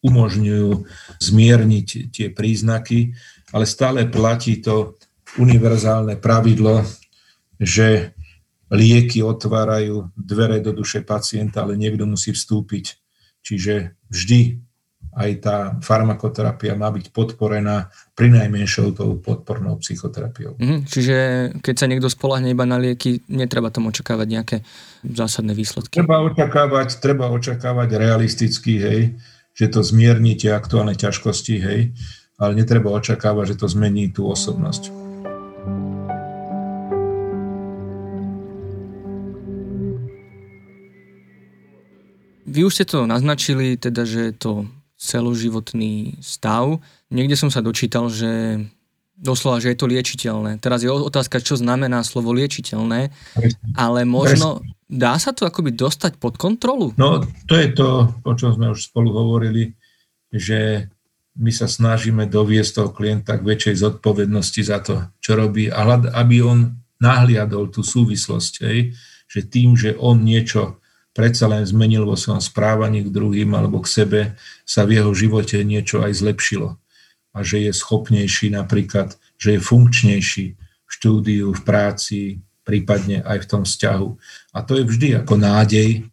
umožňujú zmierniť tie príznaky ale stále platí to univerzálne pravidlo, že lieky otvárajú dvere do duše pacienta, ale niekto musí vstúpiť. Čiže vždy aj tá farmakoterapia má byť podporená pri najmenšou tou podpornou psychoterapiou. Mhm, čiže keď sa niekto spolahne iba na lieky, netreba tam očakávať nejaké zásadné výsledky. Treba očakávať, treba očakávať realisticky, hej, že to zmierni tie aktuálne ťažkosti, hej, ale netreba očakávať, že to zmení tú osobnosť. Vy už ste to naznačili, teda, že je to celoživotný stav. Niekde som sa dočítal, že doslova, že je to liečiteľné. Teraz je otázka, čo znamená slovo liečiteľné, ale možno dá sa to akoby dostať pod kontrolu? No, to je to, o čom sme už spolu hovorili, že my sa snažíme doviesť toho klienta k väčšej zodpovednosti za to, čo robí, a aby on nahliadol tú súvislosť, hej, že tým, že on niečo predsa len zmenil vo svojom správaní k druhým alebo k sebe, sa v jeho živote niečo aj zlepšilo. A že je schopnejší napríklad, že je funkčnejší v štúdiu, v práci, prípadne aj v tom vzťahu. A to je vždy ako nádej,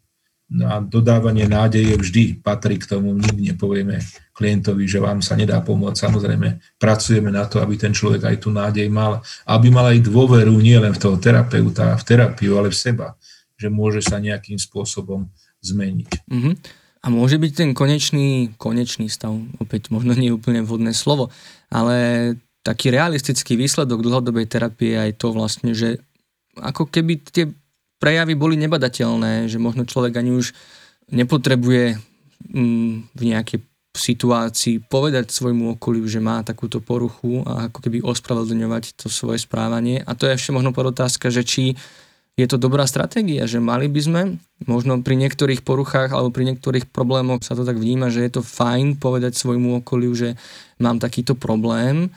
No a dodávanie nádeje vždy patrí k tomu. Nikdy nepovieme klientovi, že vám sa nedá pomôcť. Samozrejme, pracujeme na to, aby ten človek aj tú nádej mal. Aby mal aj dôveru nielen v toho terapeuta, v terapiu, ale v seba. Že môže sa nejakým spôsobom zmeniť. Uh-huh. A môže byť ten konečný, konečný stav, opäť možno nie úplne vhodné slovo, ale taký realistický výsledok dlhodobej terapie je aj to vlastne, že ako keby tie prejavy boli nebadateľné, že možno človek ani už nepotrebuje mm, v nejakej situácii povedať svojmu okoliu, že má takúto poruchu a ako keby ospravedlňovať to svoje správanie. A to je ešte možno podotázka, že či je to dobrá stratégia, že mali by sme, možno pri niektorých poruchách alebo pri niektorých problémoch sa to tak vníma, že je to fajn povedať svojmu okoliu, že mám takýto problém.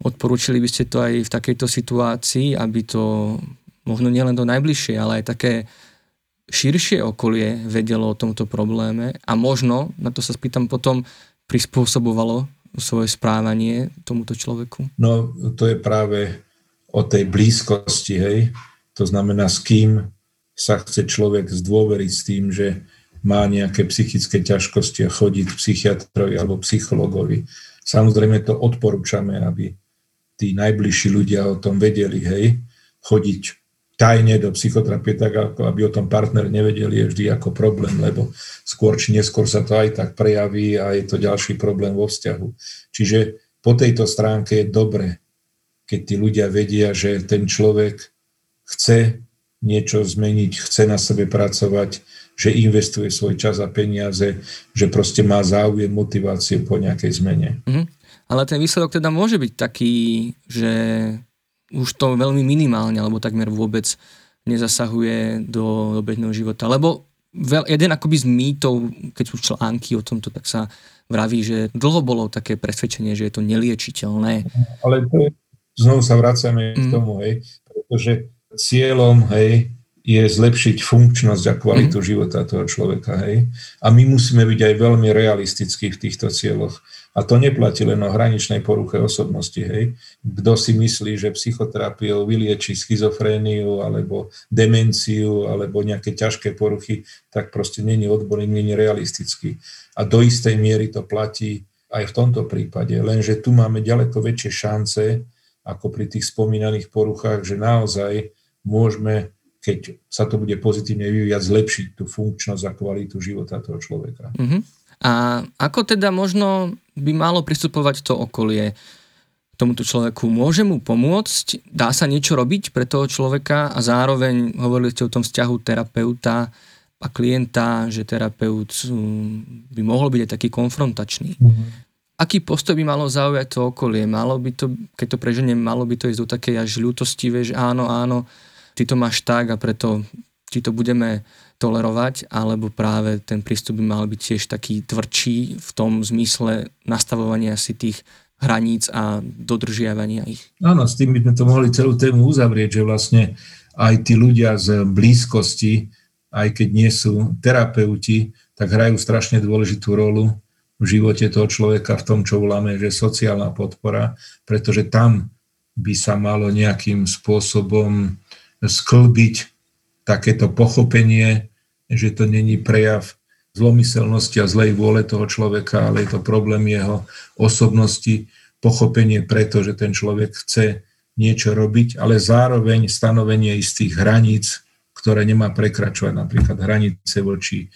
Odporúčili by ste to aj v takejto situácii, aby to možno nielen to najbližšie, ale aj také širšie okolie vedelo o tomto probléme a možno, na to sa spýtam potom, prispôsobovalo svoje správanie tomuto človeku? No, to je práve o tej blízkosti, hej. To znamená, s kým sa chce človek zdôveriť s tým, že má nejaké psychické ťažkosti a chodí k psychiatrovi alebo psychologovi. Samozrejme to odporúčame, aby tí najbližší ľudia o tom vedeli, hej, chodiť tajne do psychoterapie, tak ako aby o tom partner nevedel, je vždy ako problém, lebo skôr či neskôr sa to aj tak prejaví a je to ďalší problém vo vzťahu. Čiže po tejto stránke je dobre, keď tí ľudia vedia, že ten človek chce niečo zmeniť, chce na sebe pracovať, že investuje svoj čas a peniaze, že proste má záujem, motiváciu po nejakej zmene. Mm-hmm. Ale ten výsledok teda môže byť taký, že už to veľmi minimálne alebo takmer vôbec nezasahuje do, do bežného života. Lebo veľ, jeden akoby z mýtov, keď sú články o tomto, tak sa vraví, že dlho bolo také presvedčenie, že je to neliečiteľné. Ale to je, znovu sa vracame mm. k tomu, hej, pretože cieľom, hej, je zlepšiť funkčnosť a kvalitu mm. života toho človeka, hej. A my musíme byť aj veľmi realistickí v týchto cieľoch. A to neplatí len o hraničnej poruche osobnosti. Hej. Kto si myslí, že psychoterapiou vylieči schizofréniu alebo demenciu alebo nejaké ťažké poruchy, tak proste není odborný, není realistický. A do istej miery to platí aj v tomto prípade. Lenže tu máme ďaleko väčšie šance ako pri tých spomínaných poruchách, že naozaj môžeme keď sa to bude pozitívne vyvíjať, zlepšiť tú funkčnosť a kvalitu života toho človeka. Uh-huh. A ako teda možno by malo pristupovať to okolie tomuto človeku? Môže mu pomôcť? Dá sa niečo robiť pre toho človeka? A zároveň hovorili ste o tom vzťahu terapeuta a klienta, že terapeut mm, by mohol byť aj taký konfrontačný. Uh-huh. Aký postoj by malo zaujať to okolie? Malo by to, keď to preženiem, malo by to ísť do takej až ľútosti, že áno, áno, ty to máš tak a preto ti to budeme tolerovať, alebo práve ten prístup by mal byť tiež taký tvrdší v tom zmysle nastavovania si tých hraníc a dodržiavania ich. Áno, s tým by sme to mohli celú tému uzavrieť, že vlastne aj tí ľudia z blízkosti, aj keď nie sú terapeuti, tak hrajú strašne dôležitú rolu v živote toho človeka v tom, čo voláme, že sociálna podpora, pretože tam by sa malo nejakým spôsobom sklbiť takéto pochopenie, že to není prejav zlomyselnosti a zlej vôle toho človeka, ale je to problém jeho osobnosti, pochopenie preto, že ten človek chce niečo robiť, ale zároveň stanovenie istých hraníc, ktoré nemá prekračovať, napríklad hranice voči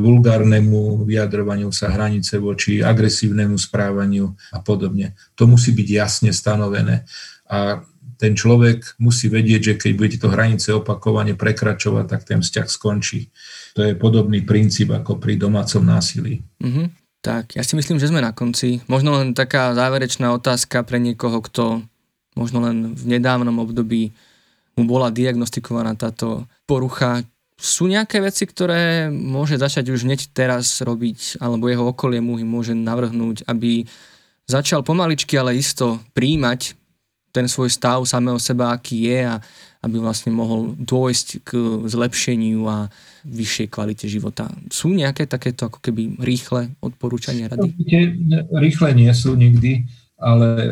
vulgárnemu vyjadrovaniu sa hranice voči agresívnemu správaniu a podobne. To musí byť jasne stanovené. A ten človek musí vedieť, že keď bude tieto hranice opakovane prekračovať, tak ten vzťah skončí. To je podobný princíp ako pri domácom násilí. Mm-hmm. Tak, ja si myslím, že sme na konci. Možno len taká záverečná otázka pre niekoho, kto možno len v nedávnom období mu bola diagnostikovaná táto porucha, sú nejaké veci, ktoré môže začať už hneď teraz robiť, alebo jeho okolie mu môže navrhnúť, aby začal pomaličky, ale isto príjmať ten svoj stav samého seba, aký je a aby vlastne mohol dôjsť k zlepšeniu a vyššej kvalite života. Sú nejaké takéto ako keby rýchle odporúčania rady? Rýchle nie sú nikdy, ale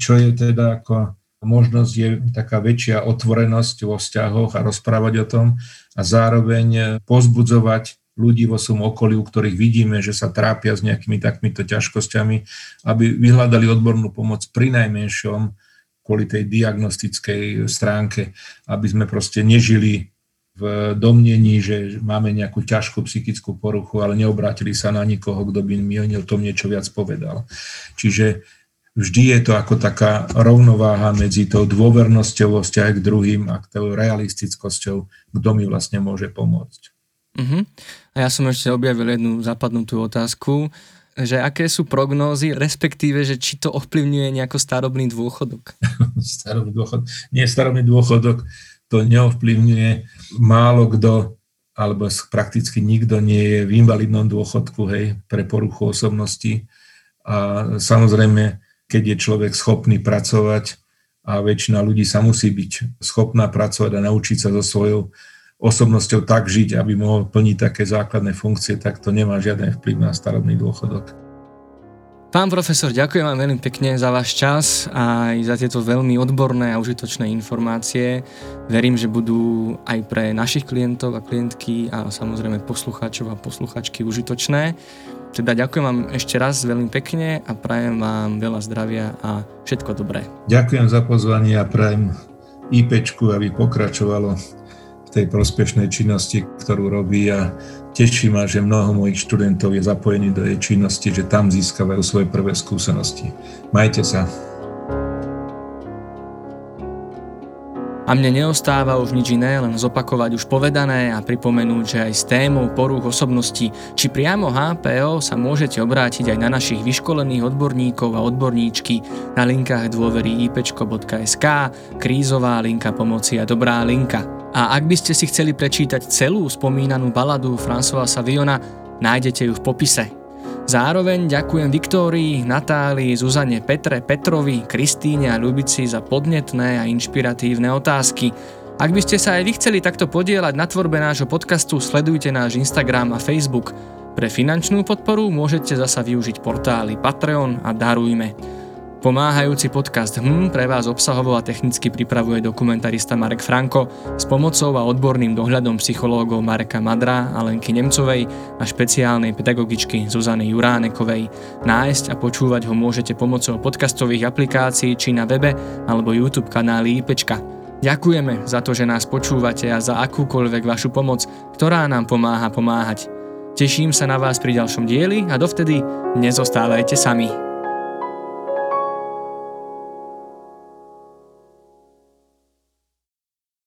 čo je teda ako možnosť je taká väčšia otvorenosť vo vzťahoch a rozprávať o tom a zároveň pozbudzovať ľudí vo svojom okolí, u ktorých vidíme, že sa trápia s nejakými takýmito ťažkosťami, aby vyhľadali odbornú pomoc pri najmenšom kvôli tej diagnostickej stránke, aby sme proste nežili v domnení, že máme nejakú ťažkú psychickú poruchu, ale neobrátili sa na nikoho, kto by mi o tom niečo viac povedal. Čiže vždy je to ako taká rovnováha medzi tou dôvernosťou vo vzťahe k druhým a tou realistickosťou, kto mi vlastne môže pomôcť. Uh-huh. A ja som ešte objavil jednu zapadnutú otázku, že aké sú prognózy, respektíve, že či to ovplyvňuje nejako starobný dôchodok? starobný dôchodok. Nie, starobný dôchodok to neovplyvňuje. Málo kto, alebo prakticky nikto nie je v invalidnom dôchodku, hej, pre poruchu osobnosti. A samozrejme, keď je človek schopný pracovať a väčšina ľudí sa musí byť schopná pracovať a naučiť sa so svojou osobnosťou tak žiť, aby mohol plniť také základné funkcie, tak to nemá žiaden vplyv na starobný dôchodok. Pán profesor, ďakujem vám veľmi pekne za váš čas a aj za tieto veľmi odborné a užitočné informácie. Verím, že budú aj pre našich klientov a klientky a samozrejme poslucháčov a posluchačky užitočné. Teda ďakujem vám ešte raz veľmi pekne a prajem vám veľa zdravia a všetko dobré. Ďakujem za pozvanie a prajem IPčku, aby pokračovalo tej prospešnej činnosti, ktorú robí a teší ma, že mnoho mojich študentov je zapojených do jej činnosti, že tam získavajú svoje prvé skúsenosti. Majte sa. A mne neostáva už nič iné, len zopakovať už povedané a pripomenúť, že aj s témou porúch osobnosti či priamo HPO sa môžete obrátiť aj na našich vyškolených odborníkov a odborníčky na linkách dôvery ipčko.sk, krízová linka pomoci a dobrá linka. A ak by ste si chceli prečítať celú spomínanú baladu Françoisa Viona, nájdete ju v popise. Zároveň ďakujem Viktórii, Natálii, Zuzane, Petre, Petrovi, Kristíne a Ľubici za podnetné a inšpiratívne otázky. Ak by ste sa aj vy chceli takto podielať na tvorbe nášho podcastu, sledujte náš Instagram a Facebook. Pre finančnú podporu môžete zasa využiť portály Patreon a Darujme. Pomáhajúci podcast HM pre vás obsahovo a technicky pripravuje dokumentarista Marek Franko s pomocou a odborným dohľadom psychológov Mareka Madra a Lenky Nemcovej a špeciálnej pedagogičky Zuzany Juránekovej. Nájsť a počúvať ho môžete pomocou podcastových aplikácií či na webe alebo YouTube kanáli IPčka. Ďakujeme za to, že nás počúvate a za akúkoľvek vašu pomoc, ktorá nám pomáha pomáhať. Teším sa na vás pri ďalšom dieli a dovtedy nezostávajte sami.